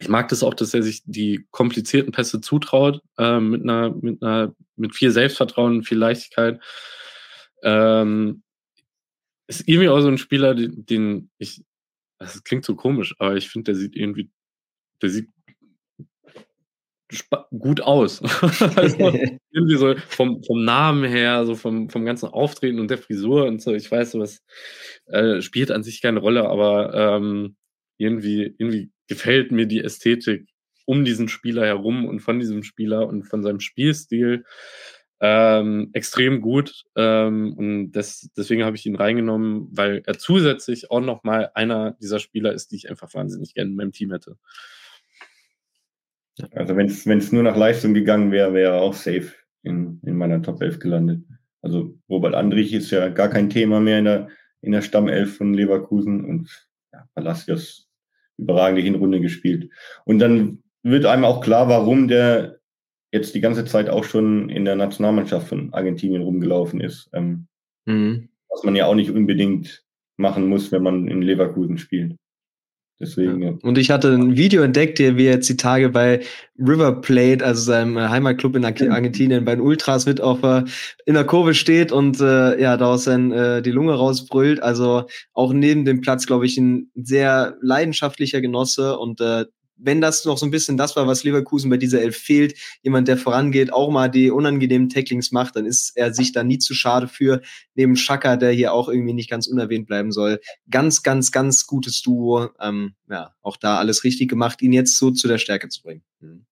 Ich mag das auch, dass er sich die komplizierten Pässe zutraut, äh, mit einer, mit einer, mit viel Selbstvertrauen, viel Leichtigkeit. Ähm, ist irgendwie auch so ein Spieler, den, den ich, das klingt so komisch, aber ich finde, der sieht irgendwie, der sieht gut aus. also, irgendwie so vom, vom Namen her, so vom, vom ganzen Auftreten und der Frisur und so. Ich weiß, sowas äh, spielt an sich keine Rolle, aber ähm, irgendwie, irgendwie gefällt mir die Ästhetik um diesen Spieler herum und von diesem Spieler und von seinem Spielstil ähm, extrem gut. Ähm, und das, deswegen habe ich ihn reingenommen, weil er zusätzlich auch nochmal einer dieser Spieler ist, die ich einfach wahnsinnig gerne in meinem Team hätte. Also wenn es nur nach Leistung gegangen wäre, wäre er auch safe in, in meiner Top 11 gelandet. Also Robert Andrich ist ja gar kein Thema mehr in der, in der Stammelf von Leverkusen und ja, Palacios überragende Hinrunde gespielt. Und dann wird einem auch klar, warum der jetzt die ganze Zeit auch schon in der Nationalmannschaft von Argentinien rumgelaufen ist. Ähm, mhm. Was man ja auch nicht unbedingt machen muss, wenn man in Leverkusen spielt. Deswegen, ja. Und ich hatte ein Video entdeckt, wie jetzt die Tage bei River Plate, also seinem äh, Heimatclub in Argentinien, bei den Ultras mit auf äh, in der Kurve steht und äh, ja, daraus dann äh, die Lunge rausbrüllt. Also auch neben dem Platz, glaube ich, ein sehr leidenschaftlicher Genosse und äh, wenn das noch so ein bisschen das war, was Leverkusen bei dieser Elf fehlt, jemand, der vorangeht, auch mal die unangenehmen Tacklings macht, dann ist er sich da nie zu schade für. Neben Schaka, der hier auch irgendwie nicht ganz unerwähnt bleiben soll. Ganz, ganz, ganz gutes Duo. Ähm, ja, auch da alles richtig gemacht, ihn jetzt so zu der Stärke zu bringen. Mhm.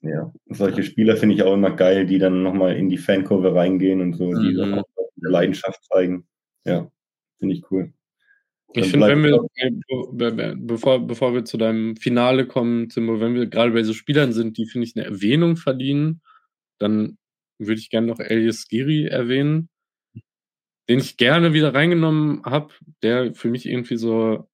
Ja, solche Spieler finde ich auch immer geil, die dann nochmal in die Fankurve reingehen und so, die dann mhm. auch Leidenschaft zeigen. Ja, finde ich cool. Ich finde, wenn wir, bevor, bevor wir zu deinem Finale kommen, Timo, wenn wir gerade bei so Spielern sind, die, finde ich, eine Erwähnung verdienen, dann würde ich gerne noch Elias Giri erwähnen, den ich gerne wieder reingenommen habe, der für mich irgendwie so,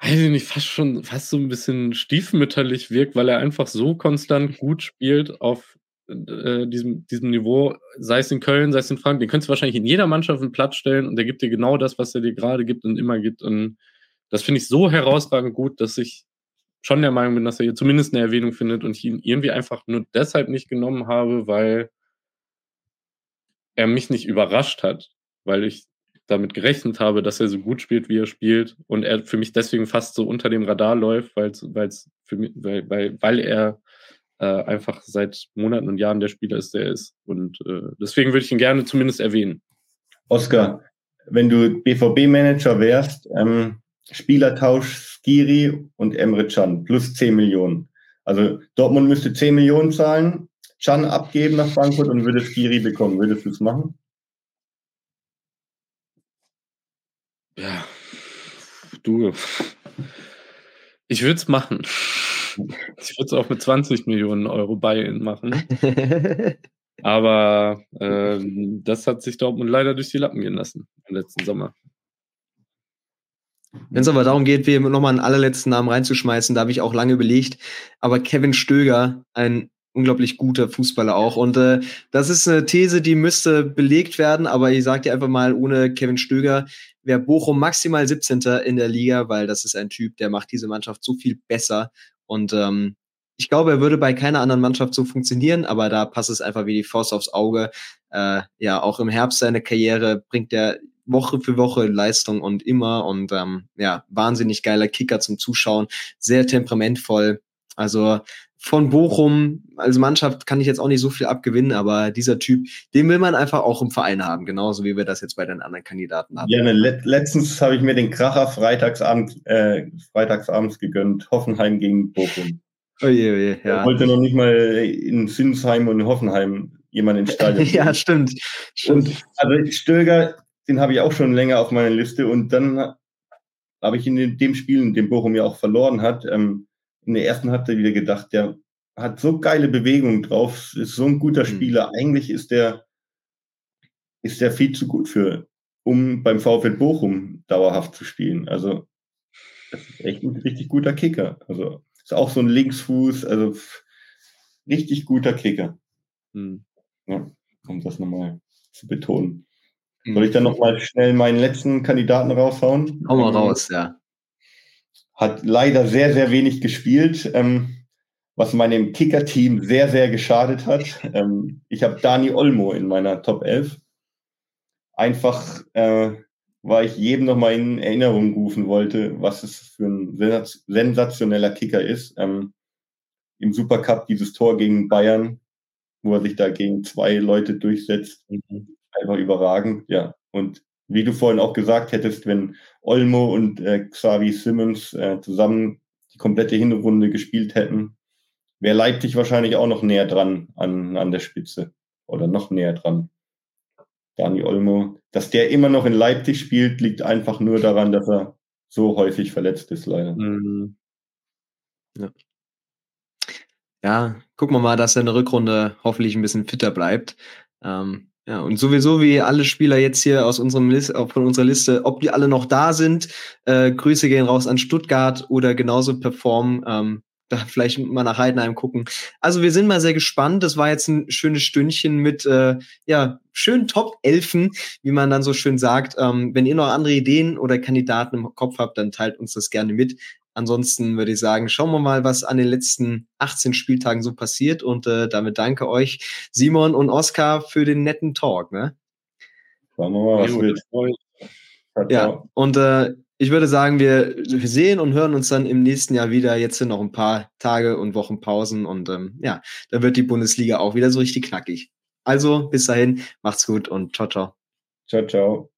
weiß ich nicht, fast schon, fast so ein bisschen stiefmütterlich wirkt, weil er einfach so konstant gut spielt auf äh, diesem, diesem Niveau, sei es in Köln, sei es in Frankfurt, den könntest du wahrscheinlich in jeder Mannschaft einen Platz stellen und der gibt dir genau das, was er dir gerade gibt und immer gibt. Und das finde ich so herausragend gut, dass ich schon der Meinung bin, dass er hier zumindest eine Erwähnung findet und ich ihn irgendwie einfach nur deshalb nicht genommen habe, weil er mich nicht überrascht hat, weil ich damit gerechnet habe, dass er so gut spielt, wie er spielt und er für mich deswegen fast so unter dem Radar läuft, weil es für mich, weil, weil, weil er äh, einfach seit Monaten und Jahren der Spieler ist, der ist. Und äh, deswegen würde ich ihn gerne zumindest erwähnen. Oskar, wenn du BVB-Manager wärst, ähm, Spielertausch Skiri und Emre Can plus 10 Millionen. Also Dortmund müsste 10 Millionen zahlen, Can abgeben nach Frankfurt und würde Skiri bekommen. Würdest du es machen? Ja, du. Ich würde es machen. Ich würde es auch mit 20 Millionen Euro Buy-in machen. Aber ähm, das hat sich Dortmund leider durch die Lappen gehen lassen im letzten Sommer. Wenn es aber darum geht, wie nochmal einen allerletzten Namen reinzuschmeißen, da habe ich auch lange überlegt. Aber Kevin Stöger, ein unglaublich guter Fußballer auch. Und äh, das ist eine These, die müsste belegt werden, aber ich sage dir einfach mal, ohne Kevin Stöger wäre Bochum maximal 17. in der Liga, weil das ist ein Typ, der macht diese Mannschaft so viel besser. Und ähm, ich glaube, er würde bei keiner anderen Mannschaft so funktionieren, aber da passt es einfach wie die Faust aufs Auge. Äh, ja, auch im Herbst seine Karriere bringt er Woche für Woche Leistung und immer und ähm, ja, wahnsinnig geiler Kicker zum Zuschauen, sehr temperamentvoll. Also von Bochum als Mannschaft kann ich jetzt auch nicht so viel abgewinnen, aber dieser Typ, den will man einfach auch im Verein haben, genauso wie wir das jetzt bei den anderen Kandidaten haben. Ja, ne, let letztens habe ich mir den Kracher freitagsabend, äh, freitagsabends gegönnt, Hoffenheim gegen Bochum. Oje, oje, ja. Ich wollte noch nicht mal in Sinsheim und Hoffenheim jemanden ins Stadion. ja, stimmt. stimmt. Und also Stöger, den habe ich auch schon länger auf meiner Liste und dann habe ich in dem Spiel, in dem Bochum ja auch verloren hat, ähm, in der ersten Halbzeit wieder gedacht, der hat so geile Bewegungen drauf, ist so ein guter mhm. Spieler. Eigentlich ist der, ist der viel zu gut für, um beim VfL Bochum dauerhaft zu spielen. Also, das ist echt ein richtig guter Kicker. Also, ist auch so ein Linksfuß, also richtig guter Kicker. Mhm. Ja, um das nochmal zu betonen. Mhm. Soll ich dann nochmal schnell meinen letzten Kandidaten raushauen? Hau mal raus, ja hat leider sehr, sehr wenig gespielt, ähm, was meinem Kicker-Team sehr, sehr geschadet hat. Ähm, ich habe Dani Olmo in meiner Top 11. Einfach, äh, weil ich jedem nochmal in Erinnerung rufen wollte, was es für ein sensationeller Kicker ist. Ähm, im Supercup dieses Tor gegen Bayern, wo er sich da gegen zwei Leute durchsetzt. Mhm. Einfach überragend, ja. Und wie du vorhin auch gesagt hättest, wenn Olmo und äh, Xavi Simmons äh, zusammen die komplette Hinrunde gespielt hätten, wäre Leipzig wahrscheinlich auch noch näher dran an, an der Spitze oder noch näher dran. Dani Olmo, dass der immer noch in Leipzig spielt, liegt einfach nur daran, dass er so häufig verletzt ist, leider. Mhm. Ja. ja, gucken wir mal, dass er in der Rückrunde hoffentlich ein bisschen fitter bleibt. Ähm, ja, und sowieso wie alle Spieler jetzt hier aus unserem List, von unserer Liste, ob die alle noch da sind, äh, Grüße gehen raus an Stuttgart oder genauso performen. Ähm, da vielleicht mal nach Heidenheim gucken. Also wir sind mal sehr gespannt. Das war jetzt ein schönes Stündchen mit äh, ja schönen Top-Elfen, wie man dann so schön sagt. Ähm, wenn ihr noch andere Ideen oder Kandidaten im Kopf habt, dann teilt uns das gerne mit. Ansonsten würde ich sagen, schauen wir mal, was an den letzten 18 Spieltagen so passiert. Und äh, damit danke euch, Simon und Oskar, für den netten Talk. Ne? Schauen wir mal, was wird. Ja, und äh, ich würde sagen, wir sehen und hören uns dann im nächsten Jahr wieder. Jetzt sind noch ein paar Tage und Wochen Pausen und ähm, ja, da wird die Bundesliga auch wieder so richtig knackig. Also bis dahin, macht's gut und ciao, ciao. Ciao, ciao.